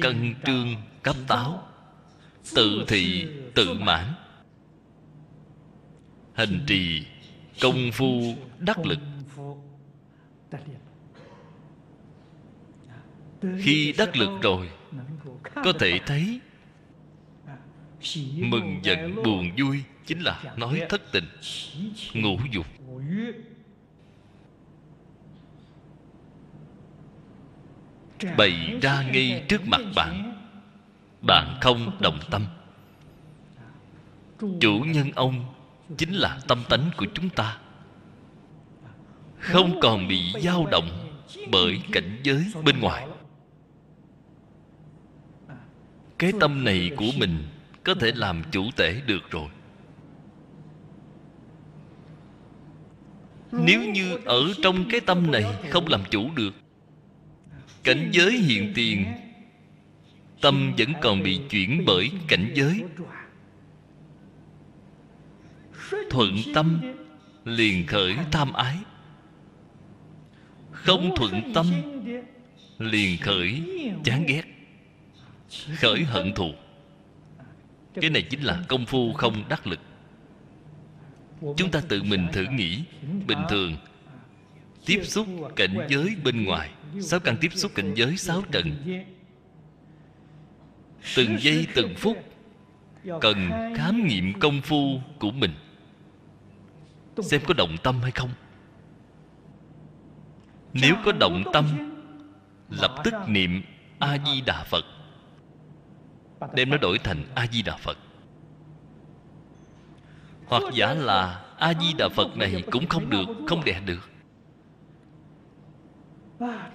Cân trương cấp táo, Tự thị, tự mãn. Hành trì, Công phu, đắc lực. Khi đắc lực rồi, Có thể thấy Mừng giận buồn vui. Chính là nói thất tình Ngũ dục. Bày ra ngay trước mặt bạn. Bạn không đồng tâm. Chủ nhân ông chính là tâm tánh của chúng ta. Không còn bị dao động bởi cảnh giới bên ngoài. Cái tâm này của mình có thể làm chủ tể được rồi nếu như ở trong cái tâm này không làm chủ được, cảnh giới hiện tiền, tâm vẫn còn bị chuyển bởi cảnh giới. Thuận tâm liền khởi tham ái. Không thuận tâm liền khởi chán ghét, khởi hận thù. Cái này chính là công phu không đắc lực chúng ta tự mình thử nghĩ, bình thường. Tiếp xúc cảnh giới bên ngoài. Sáu căn tiếp xúc cảnh giới sáu trần từng giây, từng phút cần khám nghiệm công phu của mình. Xem có động tâm hay không. Nếu có động tâm, lập tức niệm a di đà phật. Đem nó đổi thành a di đà phật hoặc giả là a di đà phật này cũng không được, không đẹp được.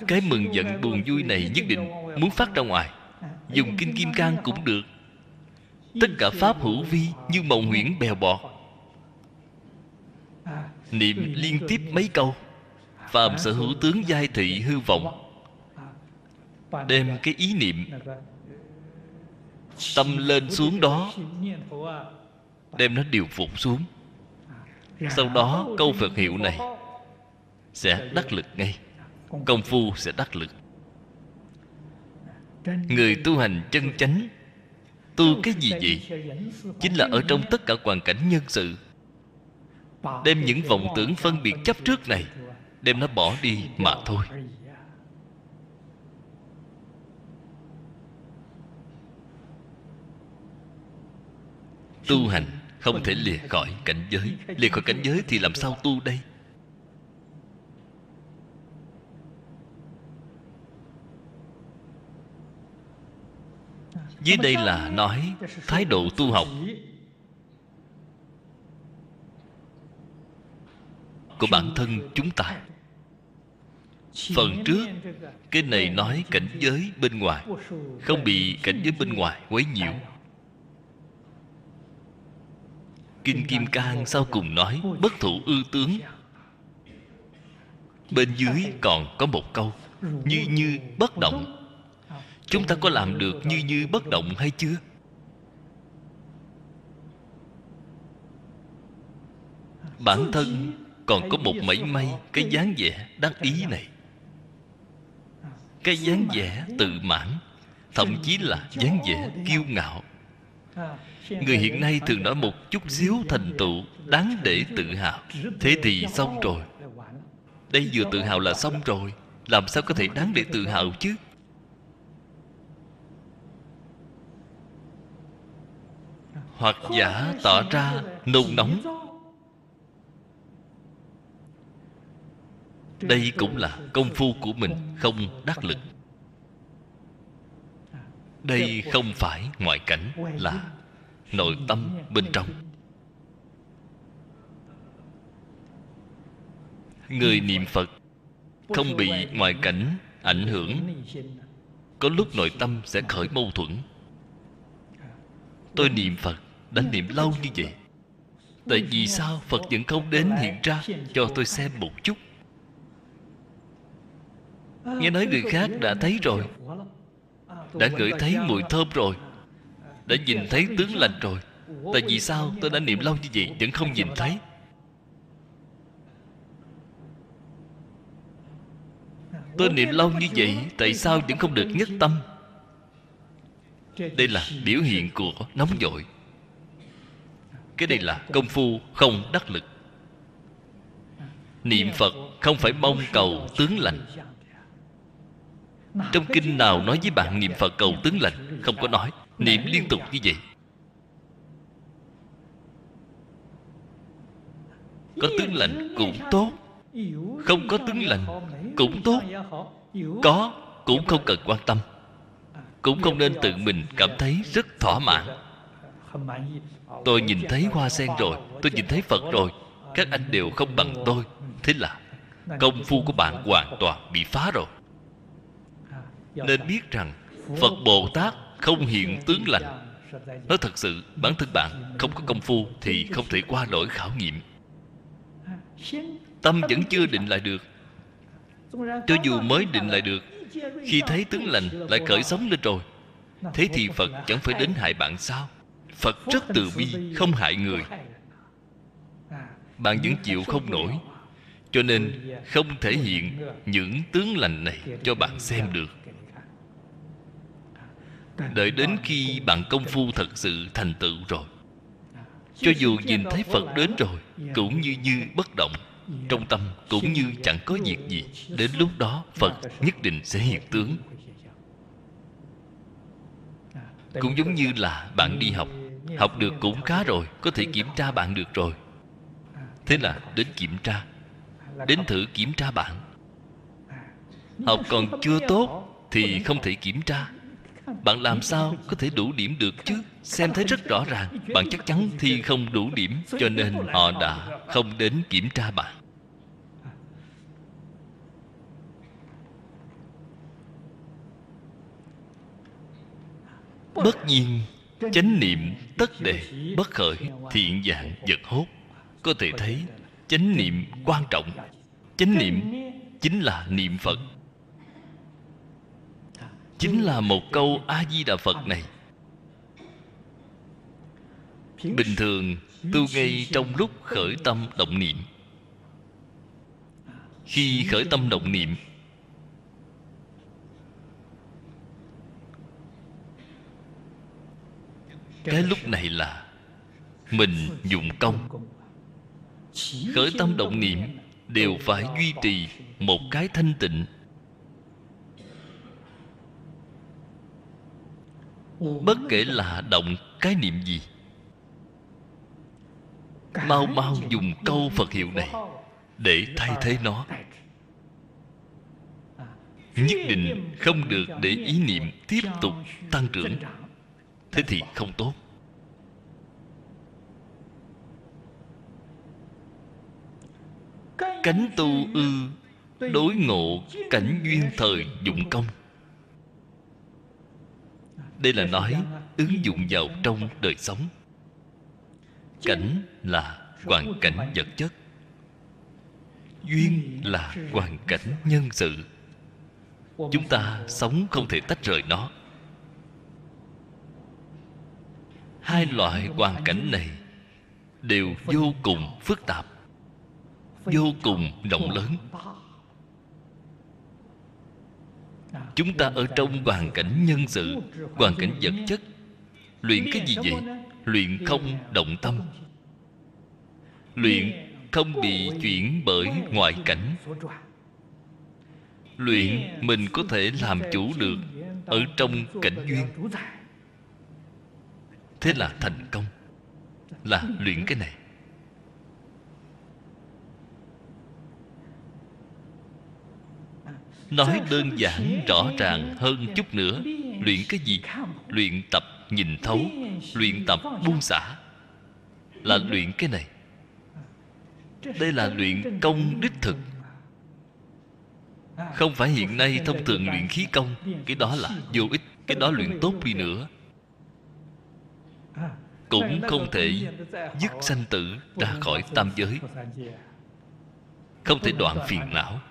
Cái mừng giận buồn vui này nhất định muốn phát ra ngoài. Dùng kinh kim cang cũng được. Tất cả pháp hữu vi như mộng huyễn bèo bọt niệm liên tiếp mấy câu. Phàm sở hữu tướng giai thị hư vọng. Đem cái ý niệm tâm lên xuống đó đem nó điều phục xuống. Sau đó câu phật hiệu này sẽ đắc lực ngay. Công phu sẽ đắc lực. Người tu hành chân chánh tu cái gì vậy? Chính là ở trong tất cả hoàn cảnh nhân sự. Đem những vọng tưởng phân biệt chấp trước này đem nó bỏ đi mà thôi. Tu hành không thể lìa khỏi cảnh giới. Lìa khỏi cảnh giới thì làm sao tu đây? Dưới đây là nói thái độ tu học của bản thân chúng ta. Phần trước, cái này nói cảnh giới bên ngoài, không bị cảnh giới bên ngoài quấy nhiễu. Kinh kim cang sau cùng nói, bất thủ ư tướng. Bên dưới còn có một câu, như như bất động. Chúng ta có làm được như như bất động hay chưa? Bản thân còn có một mảy may cái dáng vẻ đắc ý này. Cái dáng vẻ tự mãn, thậm chí là dáng vẻ kiêu ngạo người hiện nay thường nói một chút xíu thành tựu đáng để tự hào. Thế thì xong rồi. Đây vừa tự hào là xong rồi. Làm sao có thể đáng để tự hào chứ? Hoặc giả tỏ ra nôn nóng. Đây cũng là công phu của mình, không đắc lực. Đây không phải ngoại cảnh, là nội tâm bên trong. Người niệm phật không bị ngoại cảnh ảnh hưởng, có lúc nội tâm sẽ khởi mâu thuẫn. Tôi niệm phật đã niệm lâu như vậy, tại vì sao phật vẫn không đến hiện ra cho tôi xem một chút? Nghe nói người khác đã thấy rồi, đã ngửi thấy mùi thơm rồi đã nhìn thấy tướng lành rồi. Tại vì sao tôi đã niệm lâu như vậy vẫn không nhìn thấy? Tôi niệm lâu như vậy, tại sao vẫn không được nhất tâm? Đây là biểu hiện của nóng vội. Cái này là công phu không đắc lực. Niệm phật không phải mong cầu tướng lành. Trong kinh nào nói với bạn niệm phật cầu tướng lành? Không có nói niệm liên tục như vậy. Có tướng lành cũng tốt. Không có tướng lành cũng tốt. Có cũng không cần quan tâm. Cũng không nên tự mình cảm thấy rất thỏa mãn. Tôi nhìn thấy hoa sen rồi, tôi nhìn thấy phật rồi. Các anh đều không bằng tôi. Thế là công phu của bạn hoàn toàn bị phá rồi. Nên biết rằng phật bồ tát không hiện tướng lành. Nói thật sự, bản thân bạn không có công phu thì không thể qua nổi khảo nghiệm. Tâm vẫn chưa định lại được. Cho dù mới định lại được, khi thấy tướng lành lại khởi sống lên rồi, thế thì phật chẳng phải đến hại bạn sao? Phật rất từ bi, không hại người. Bạn vẫn chịu không nổi, cho nên không thể hiện những tướng lành này cho bạn xem được đợi đến khi bạn công phu thật sự thành tựu rồi. Cho dù nhìn thấy phật đến rồi, cũng như như bất động, trong tâm cũng như chẳng có việc gì. Đến lúc đó, phật nhất định sẽ hiện tướng. Cũng giống như là bạn đi học. Học được cũng khá rồi, có thể kiểm tra bạn được rồi. Thế là đến kiểm tra. Đến thử kiểm tra bạn. Học còn chưa tốt thì không thể kiểm tra bạn làm sao có thể đủ điểm được chứ? Xem thấy rất rõ ràng. Bạn chắc chắn thi không đủ điểm, cho nên họ đã không đến kiểm tra bạn. Bất nhiên, chánh niệm tất đề, bất khởi, thiện dạng, vật hốt. Có thể thấy, chánh niệm quan trọng. Chánh niệm chính là niệm phật chính là một câu a di đà phật này. Bình thường, tu ngay trong lúc khởi tâm động niệm. Khi khởi tâm động niệm, cái lúc này là mình dụng công. Khởi tâm động niệm đều phải duy trì một cái thanh tịnh. Bất kể là động cái niệm gì, mau mau dùng câu phật hiệu này để thay thế nó. Nhất định không được để ý niệm tiếp tục tăng trưởng. Thế thì không tốt. Cánh tu ư, đối ngộ cảnh duyên thời dụng công đây là nói ứng dụng vào trong đời sống. Cảnh là hoàn cảnh vật chất. Duyên là hoàn cảnh nhân sự. Chúng ta sống không thể tách rời nó. Hai loại hoàn cảnh này đều vô cùng phức tạp, vô cùng rộng lớn. Chúng ta ở trong hoàn cảnh nhân sự, hoàn cảnh vật chất. Luyện cái gì vậy? Luyện không động tâm. Luyện không bị chuyển bởi ngoại cảnh. Luyện mình có thể làm chủ được ở trong cảnh duyên. Thế là thành công. Là luyện cái này. Nói đơn giản, rõ ràng hơn chút nữa. Luyện cái gì? Luyện tập, nhìn thấu. Luyện tập, buông xả. Là luyện cái này. Đây là luyện công đích thực. Không phải hiện nay thông thường luyện khí công. Cái đó là vô ích. Cái đó luyện tốt đi nữa. Cũng không thể dứt sanh tử ra khỏi tam giới. Không thể đoạn phiền não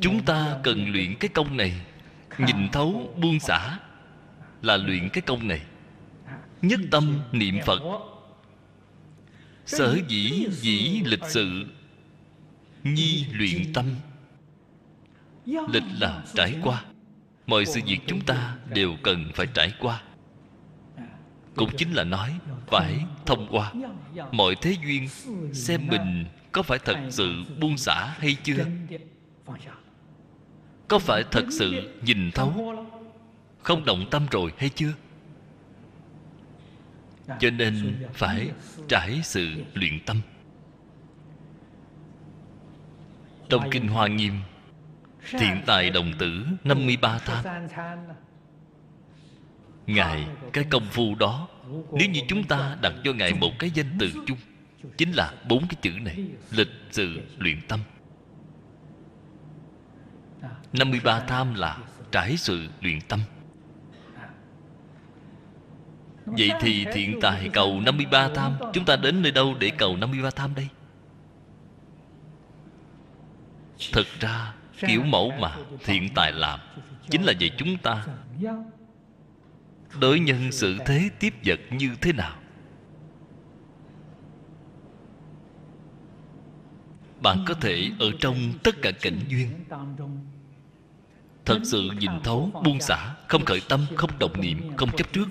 chúng ta cần luyện cái công này. Nhìn thấu buông xả là luyện cái công này. Nhất tâm niệm phật. Sở dĩ dĩ lịch sự, nhi luyện tâm. Lịch là trải qua. Mọi sự việc chúng ta đều cần phải trải qua. Cũng chính là nói phải thông qua. Mọi thế duyên, xem mình có phải thật sự buông xả hay chưa có phải thật sự nhìn thấu? Không động tâm rồi hay chưa? Cho nên phải trải sự luyện tâm. Trong kinh hoa nghiêm, thiện tài đồng tử 53 tháng. Ngài, cái công phu đó, nếu như chúng ta đặt cho ngài một cái danh từ chung, chính là bốn cái chữ này, lịch sự luyện tâm. 53 tham là trải sự luyện tâm. Vậy thì thiện tài cầu 53 tham. Chúng ta đến nơi đâu để cầu 53 tham đây? Thực ra, kiểu mẫu mà thiện tài làm Chính là về chúng ta. Đối nhân xử thế tiếp vật như thế nào? Bạn có thể ở trong tất cả cảnh duyên. Thật sự nhìn thấu, buông xả Không khởi tâm, không động niệm, không chấp trước.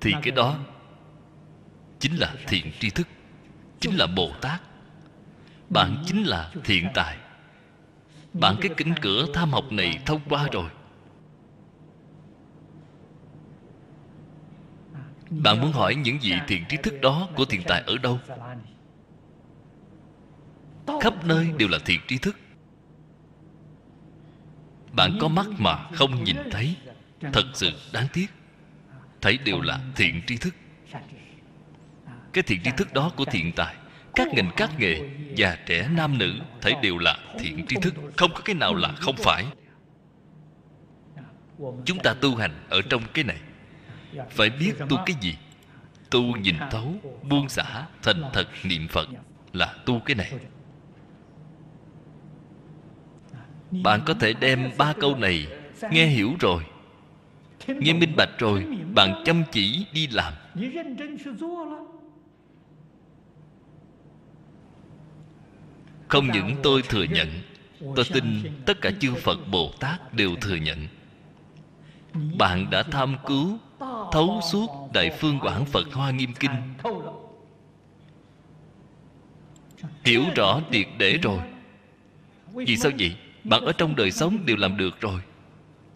Thì cái đó Chính là thiện tri thức Chính là Bồ Tát. Bạn chính là thiện tài. Bạn cái kính cửa tham học này thông qua rồi. Bạn muốn hỏi những gì thiện trí thức đó Của thiện tài ở đâu? Khắp nơi đều là thiện trí thức. Bạn có mắt mà không nhìn thấy. Thật sự đáng tiếc. Thấy đều là thiện tri thức. Cái thiện tri thức đó của thiện tài, Các ngành, các nghề, Già, trẻ, nam, nữ, Thấy đều là thiện tri thức. Không có cái nào là không phải. Chúng ta tu hành ở trong cái này. Phải biết tu cái gì? Tu nhìn thấu, Buông xả Thành thật niệm Phật Là tu cái này. Bạn có thể đem ba câu này nghe hiểu rồi. Nghe minh bạch rồi, bạn chăm chỉ đi làm. Không những tôi thừa nhận, tôi tin tất cả chư phật bồ tát đều thừa nhận. Bạn đã tham cứu, thấu suốt đại phương quảng phật hoa nghiêm kinh. Hiểu rõ triệt để rồi. Vì sao vậy? Bạn ở trong đời sống đều làm được rồi.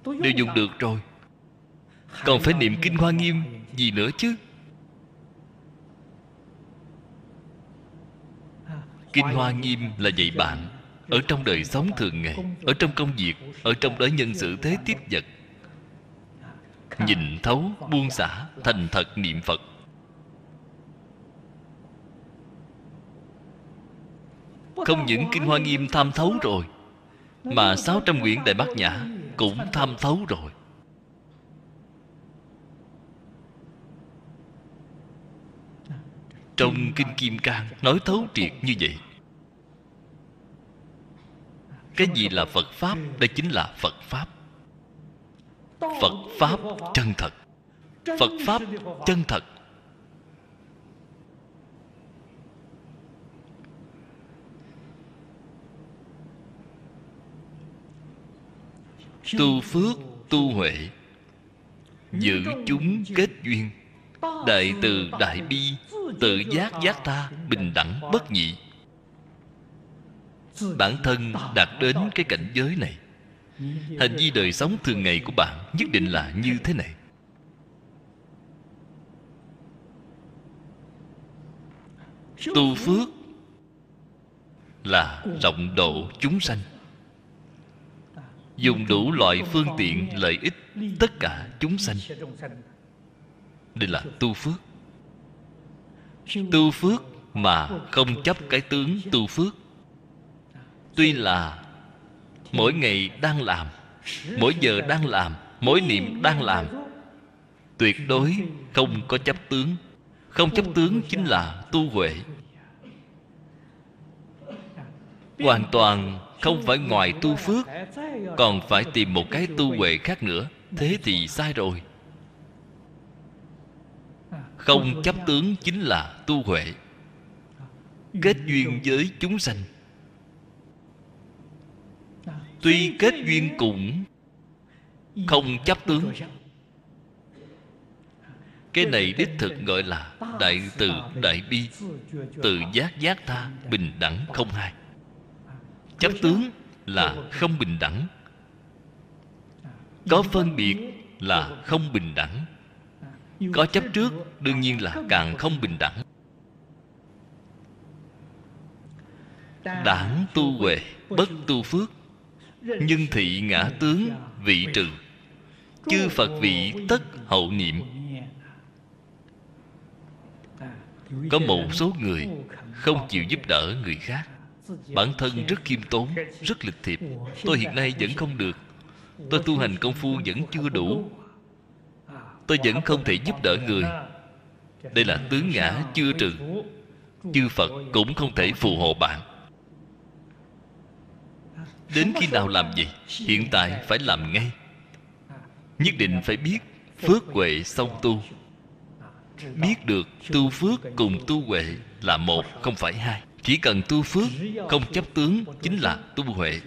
Đều dùng được rồi. Còn phải niệm kinh hoa nghiêm gì nữa chứ? Kinh hoa nghiêm là dạy bạn ở trong đời sống thường ngày ở trong công việc ở trong đối nhân xử thế tiếp vật. Nhìn thấu buông xả thành thật niệm phật. Không những kinh hoa nghiêm tham thấu rồi mà sáu trăm quyển Đại Bát Nhã Cũng tham thấu rồi. Trong Kinh Kim Cang Nói thấu triệt như vậy. Cái gì là Phật Pháp? Đây chính là Phật Pháp. Phật Pháp chân thật. Phật Pháp chân thật tu phước tu huệ, giữ chúng kết duyên. Đại từ đại bi, tự giác giác tha, bình đẳng bất nhị. Bản thân đạt đến cái cảnh giới này, hành vi đời sống thường ngày của bạn nhất định là như thế này. Tu phước là rộng độ chúng sanh dùng đủ loại phương tiện, lợi ích, tất cả chúng sanh. Đây là tu phước. Tu phước mà không chấp cái tướng tu phước. Tuy là mỗi ngày đang làm, mỗi giờ đang làm, mỗi niệm đang làm, tuyệt đối không có chấp tướng. Không chấp tướng chính là tu huệ. Hoàn toàn không phải ngoài tu phước, còn phải tìm một cái tu huệ khác nữa. Thế thì sai rồi. Không chấp tướng chính là tu huệ. Kết duyên với chúng sanh. Tuy kết duyên cũng không chấp tướng. Cái này đích thực gọi là đại từ đại bi tự giác giác tha, bình đẳng không hai chấp tướng là không bình đẳng. Có phân biệt là không bình đẳng. Có chấp trước đương nhiên là càng không bình đẳng. Đảng tu huệ, bất tu phước. Nhân thị ngã tướng, vị trừ. Chư phật vị tất hậu niệm. Có một số người không chịu giúp đỡ người khác bản thân rất khiêm tốn, rất lịch thiệp. Tôi hiện nay vẫn không được. Tôi tu hành công phu vẫn chưa đủ. Tôi vẫn không thể giúp đỡ người. Đây là tướng ngã chưa trừ. Chư phật cũng không thể phù hộ bạn. Đến khi nào làm gì, hiện tại phải làm ngay. Nhất định phải biết phước huệ song tu. Biết được tu phước cùng tu huệ là một, không phải hai chỉ cần tu phước, không chấp tướng chính là tu huệ.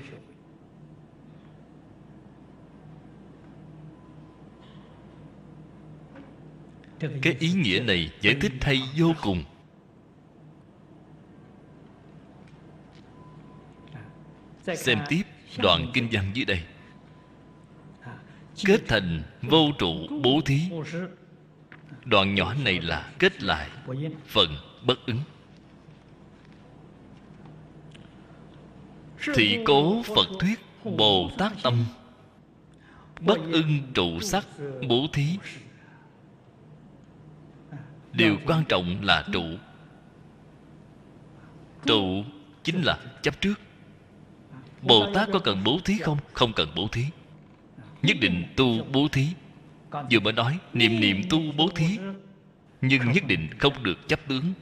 Cái ý nghĩa này giải thích hay vô cùng. Xem tiếp đoạn kinh văn dưới đây. Kết thành vô trụ bố thí. Đoạn nhỏ này là kết lại phần bất ứng. Thị cố phật thuyết bồ tát tâm. Bất ưng trụ sắc bố thí. Điều quan trọng là trụ. Trụ chính là chấp trước. Bồ tát có cần bố thí không? Không cần bố thí. Nhất định tu bố thí. Vừa mới nói, niệm niệm tu bố thí, nhưng nhất định không được chấp tướng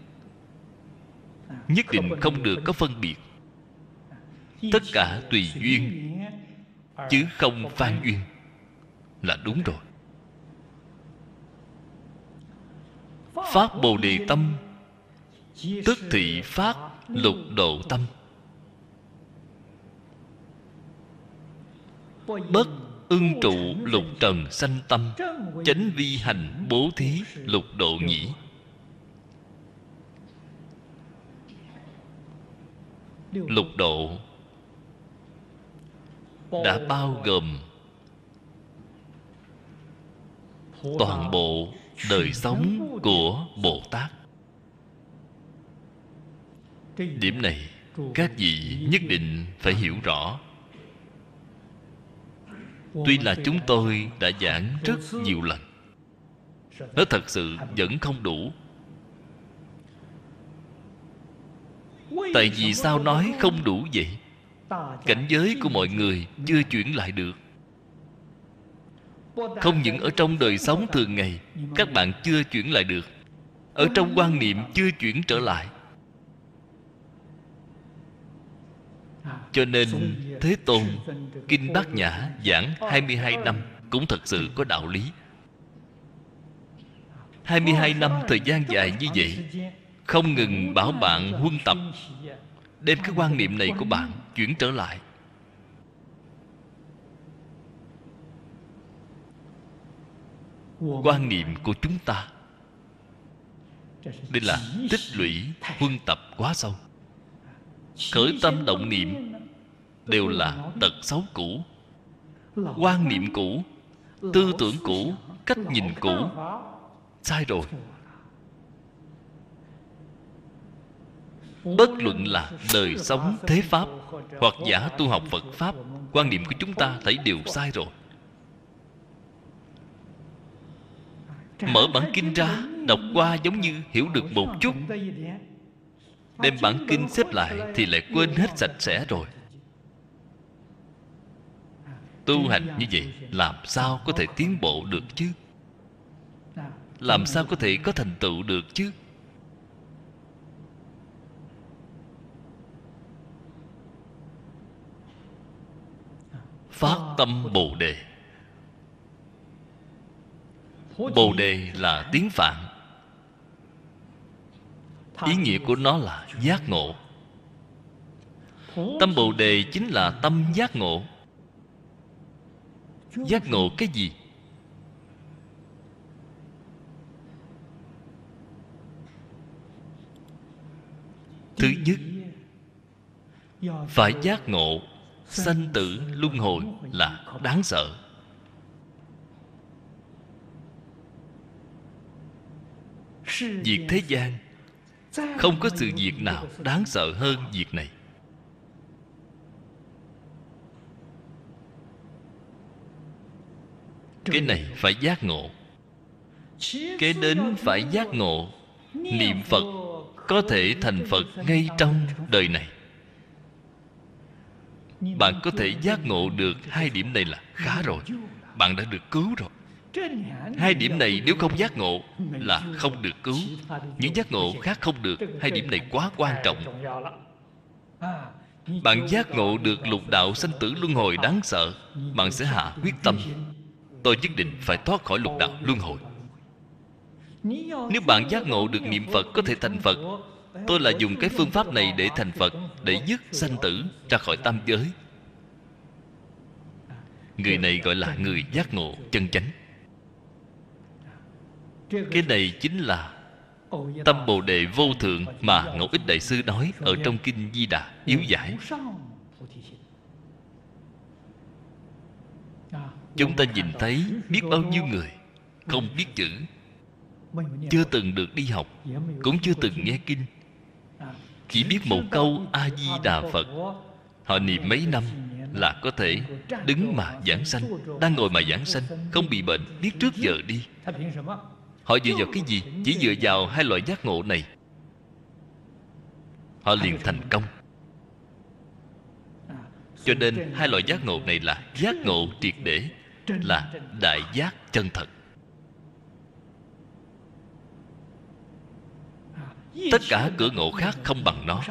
nhất định không được có phân biệt tất cả tùy duyên, chứ không phan duyên. Là đúng rồi. Phát bồ đề tâm, tức thị phát lục độ tâm. Bất ưng trụ lục trần sanh tâm, chánh vi hành bố thí lục độ nhĩ. Lục độ đã bao gồm toàn bộ đời sống của bồ tát. Điểm này các vị nhất định phải hiểu rõ. Tuy là chúng tôi đã giảng rất nhiều lần, nó thật sự vẫn không đủ. Tại vì sao nói không đủ vậy? Cảnh giới của mọi người chưa chuyển lại được. Không những ở trong đời sống thường ngày, các bạn chưa chuyển lại được. Ở trong quan niệm chưa chuyển trở lại. Cho nên thế tôn, kinh bát nhã giảng 22 năm cũng thật sự có đạo lý. 22 năm thời gian dài như vậy, không ngừng bảo bạn huân tập đem cái quan niệm này của bạn, chuyển trở lại. Quan niệm của chúng ta. Đây là tích lũy huân tập quá sâu. Khởi tâm động niệm đều là tật xấu cũ. Quan niệm cũ, tư tưởng cũ, cách nhìn cũ, sai rồi. Bất luận là đời sống, thế pháp hoặc giả tu học phật pháp, quan niệm của chúng ta thấy đều sai rồi. Mở bản kinh ra, đọc qua giống như hiểu được một chút. Đem bản kinh xếp lại thì lại quên hết sạch sẽ rồi. Tu hành như vậy, làm sao có thể tiến bộ được chứ? Làm sao có thể có thành tựu được chứ? Phát tâm bồ đề. Bồ đề là tiếng phạn. Ý nghĩa của nó là giác ngộ. Tâm bồ đề chính là tâm giác ngộ. Giác ngộ cái gì? Thứ nhất, phải giác ngộ sanh tử luân hồi là đáng sợ. Việc thế gian không có sự việc nào đáng sợ hơn việc này. Cái này phải giác ngộ. Kế đến phải giác ngộ, niệm phật có thể thành phật ngay trong đời này bạn có thể giác ngộ được hai điểm này là khá rồi. bạn đã được cứu rồi. Hai điểm này nếu không giác ngộ là không được cứu. những giác ngộ khác không được. hai điểm này quá quan trọng. bạn giác ngộ được lục đạo sanh tử luân hồi đáng sợ bạn sẽ hạ quyết tâm. tôi nhất định phải thoát khỏi lục đạo luân hồi. nếu bạn giác ngộ được niệm phật có thể thành phật tôi là dùng cái phương pháp này để thành phật, để dứt sanh tử ra khỏi tam giới. Người này gọi là người giác ngộ chân chánh. Cái này chính là tâm bồ đề vô thượng mà ngẫu ích đại sư nói ở trong kinh di đà yếu giải. Chúng ta nhìn thấy biết bao nhiêu người không biết chữ, chưa từng được đi học, cũng chưa từng nghe kinh chỉ biết một câu a di đà phật. Họ niệm mấy năm là có thể đứng mà giảng sanh, đang ngồi mà giảng sanh, không bị bệnh, biết trước giờ đi. Họ dựa vào cái gì? Chỉ dựa vào hai loại giác ngộ này. Họ liền thành công. Cho nên hai loại giác ngộ này là giác ngộ triệt để, là đại giác chân thật. Tất cả cửa ngộ khác không bằng nó.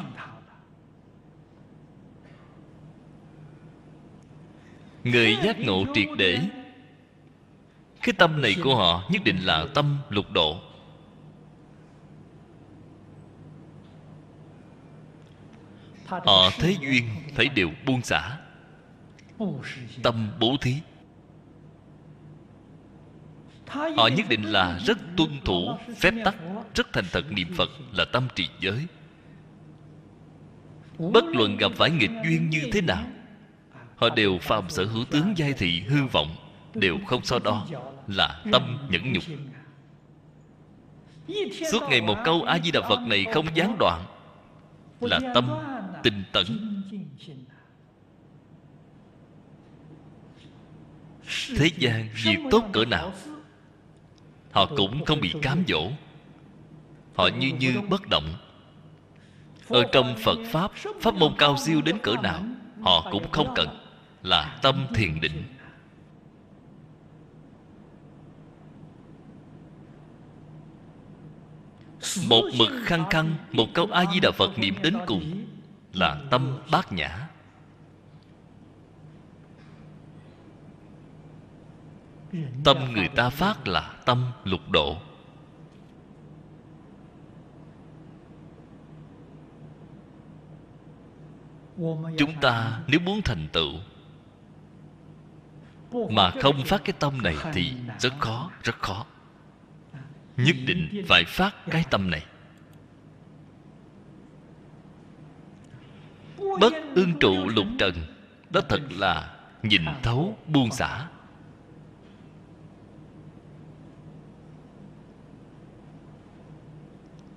Người giác ngộ triệt để. Cái tâm này của họ nhất định là tâm lục độ. Họ thế duyên phải đều buông xả. Tâm bố thí họ nhất định là rất tuân thủ phép tắc, rất thành thật niệm phật là tâm trì giới. Bất luận gặp phải nghịch duyên như thế nào, họ đều phàm sở hữu tướng giai thị hư vọng, đều không so đo là tâm nhẫn nhục. Suốt ngày một câu a di đà phật này không gián đoạn là tâm tinh tấn. Thế gian việc tốt cỡ nào họ cũng không bị cám dỗ. Họ như như bất động. Ở trong phật pháp pháp môn cao siêu đến cỡ nào, họ cũng không cần, là tâm thiền định. Một mực khăng khăng, một câu a di đà phật niệm đến cùng là tâm bát nhã. Tâm người ta phát là tâm lục độ. Chúng ta nếu muốn thành tựu mà không phát cái tâm này thì rất khó rất khó. Nhất định phải phát cái tâm này. Bất ương trụ lục trần, đó thật là nhìn thấu buông xả.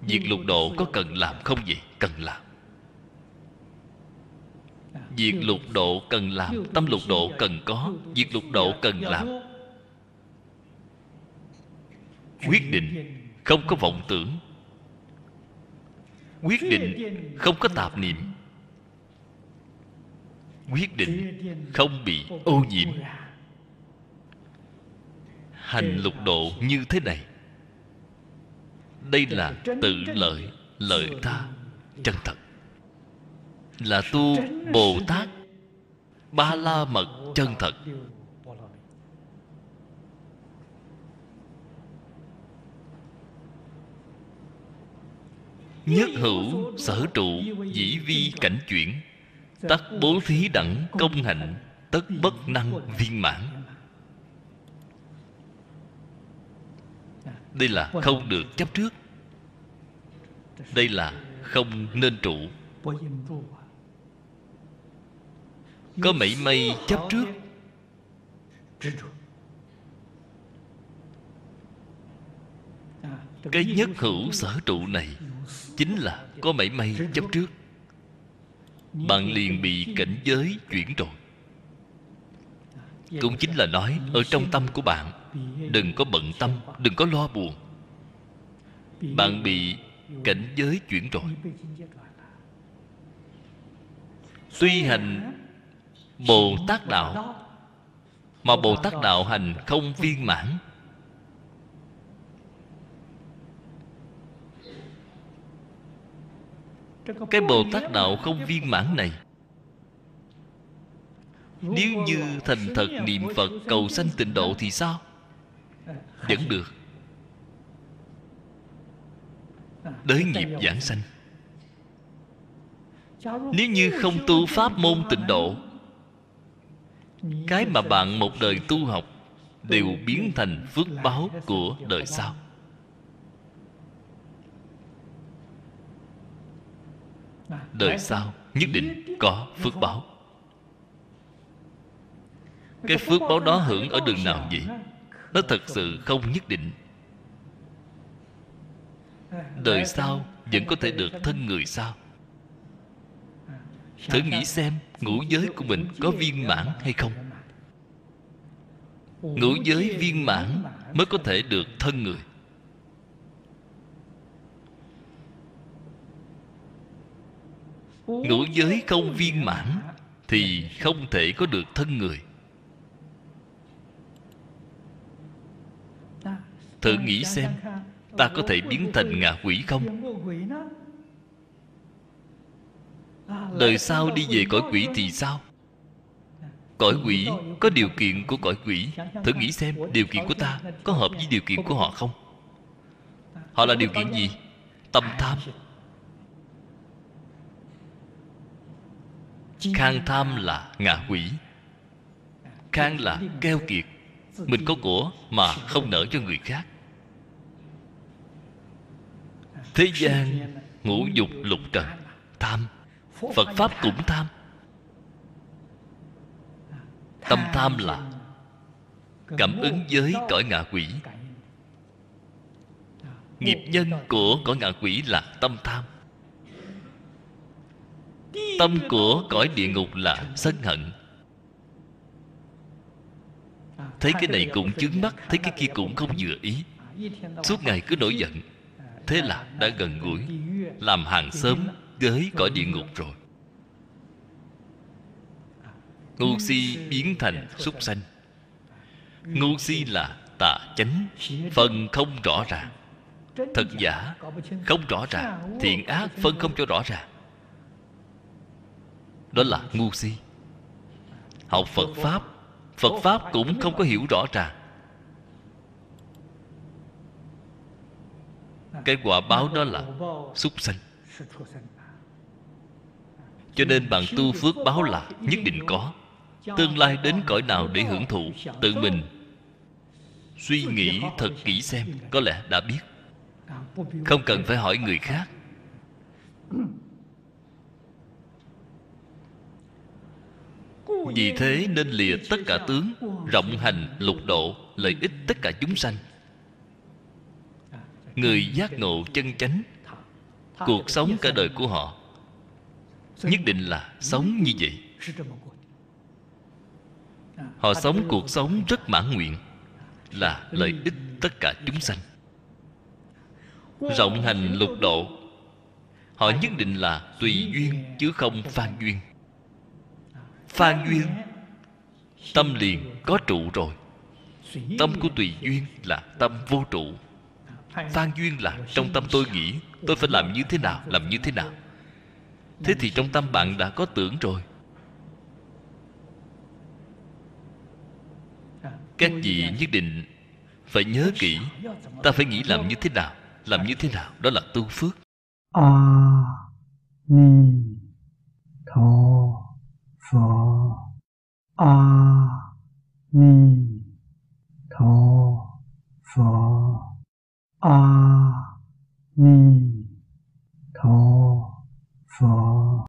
Việc lục độ có cần làm không vậy? Cần làm. Việc lục độ cần làm, tâm lục độ cần có. Việc lục độ cần làm. Quyết định không có vọng tưởng. Quyết định không có tạp niệm. Quyết định không bị ô nhiễm. Hành lục độ như thế này đây là tự lợi lợi ta, chân thật. Là tu bồ tát ba la mật chân thật. Nhất hữu sở trụ dĩ vi cảnh chuyển, tất bố thí đẳng công hạnh, tất bất năng viên mãn. Đây là không được chấp trước. Đây là không nên trụ. Có mảy may chấp trước. Cái nhất hữu sở trụ này chính là có mảy may chấp trước. Bạn liền bị cảnh giới chuyển rồi. Cũng chính là nói ở trong tâm của bạn đừng có bận tâm, đừng có lo buồn. Bạn bị cảnh giới chuyển rồi. Tuy hành bồ tát đạo, mà bồ tát đạo hành không viên mãn. Cái bồ tát đạo không viên mãn này, nếu như thành thật niệm phật cầu sanh tịnh độ thì sao? Vẫn được. Đới nghiệp giảng sanh. Nếu như không tu pháp môn tịnh độ, cái mà bạn một đời tu học đều biến thành phước báo của đời sau. Đời sau nhất định có phước báo. Cái phước báo đó hưởng ở đường nào vậy? Nó thật sự không nhất định. Đời sau vẫn có thể được thân người sao? Thử nghĩ xem ngũ giới của mình có viên mãn hay không? Ngũ giới viên mãn mới có thể được thân người. Ngũ giới không viên mãn thì không thể có được thân người. Thử nghĩ xem, ta có thể biến thành ngạ quỷ không? Đời sau đi về cõi quỷ thì sao? Cõi quỷ có điều kiện của cõi quỷ. Thử nghĩ xem, điều kiện của ta có hợp với điều kiện của họ không? Họ là điều kiện gì? Tâm tham. Khang tham là ngạ quỷ. Khang là keo kiệt. Mình có của mà không nở cho người khác thế gian ngũ dục lục trần, tham. Phật pháp cũng tham. Tâm tham là cảm ứng với cõi ngạ quỷ. Nghiệp nhân của cõi ngạ quỷ là tâm tham. Tâm của cõi địa ngục là sân hận. Thấy cái này cũng chướng mắt, thấy cái kia cũng không vừa ý. Suốt ngày cứ nổi giận thế là đã gần gũi, làm hàng xóm với cõi địa ngục rồi. Ngu si biến thành súc sanh. Ngu si là tà chánh phần không rõ ràng. Thật giả, không rõ ràng, thiện ác, phân không cho rõ ràng. Đó là ngu si. Học phật pháp phật pháp cũng không có hiểu rõ ràng. Cái quả báo đó là súc sanh. Cho nên bạn tu phước báo là nhất định có. Tương lai đến cõi nào để hưởng thụ, tự mình suy nghĩ thật kỹ xem, có lẽ đã biết. Không cần phải hỏi người khác. Vì thế nên lìa tất cả tướng, rộng hành, lục độ, lợi ích tất cả chúng sanh người giác ngộ chân chánh. Cuộc sống cả đời của họ nhất định là sống như vậy. Họ sống cuộc sống rất mãn nguyện, là lợi ích tất cả chúng sanh. Rộng hành lục độ, họ nhất định là tùy duyên chứ không phan duyên. Phan duyên, tâm liền có trụ rồi. Tâm của tùy duyên là tâm vô trụ. Phan duyên là trong tâm tôi nghĩ Tôi phải làm như thế nào, Làm như thế nào. Thế thì trong tâm bạn đã có tưởng rồi. Các vị nhất định Phải nhớ kỹ, Ta phải nghĩ làm như thế nào, Làm như thế nào, Đó là tu phước.
A Ni Tho pho A Ni Tho pho 阿弥陀佛。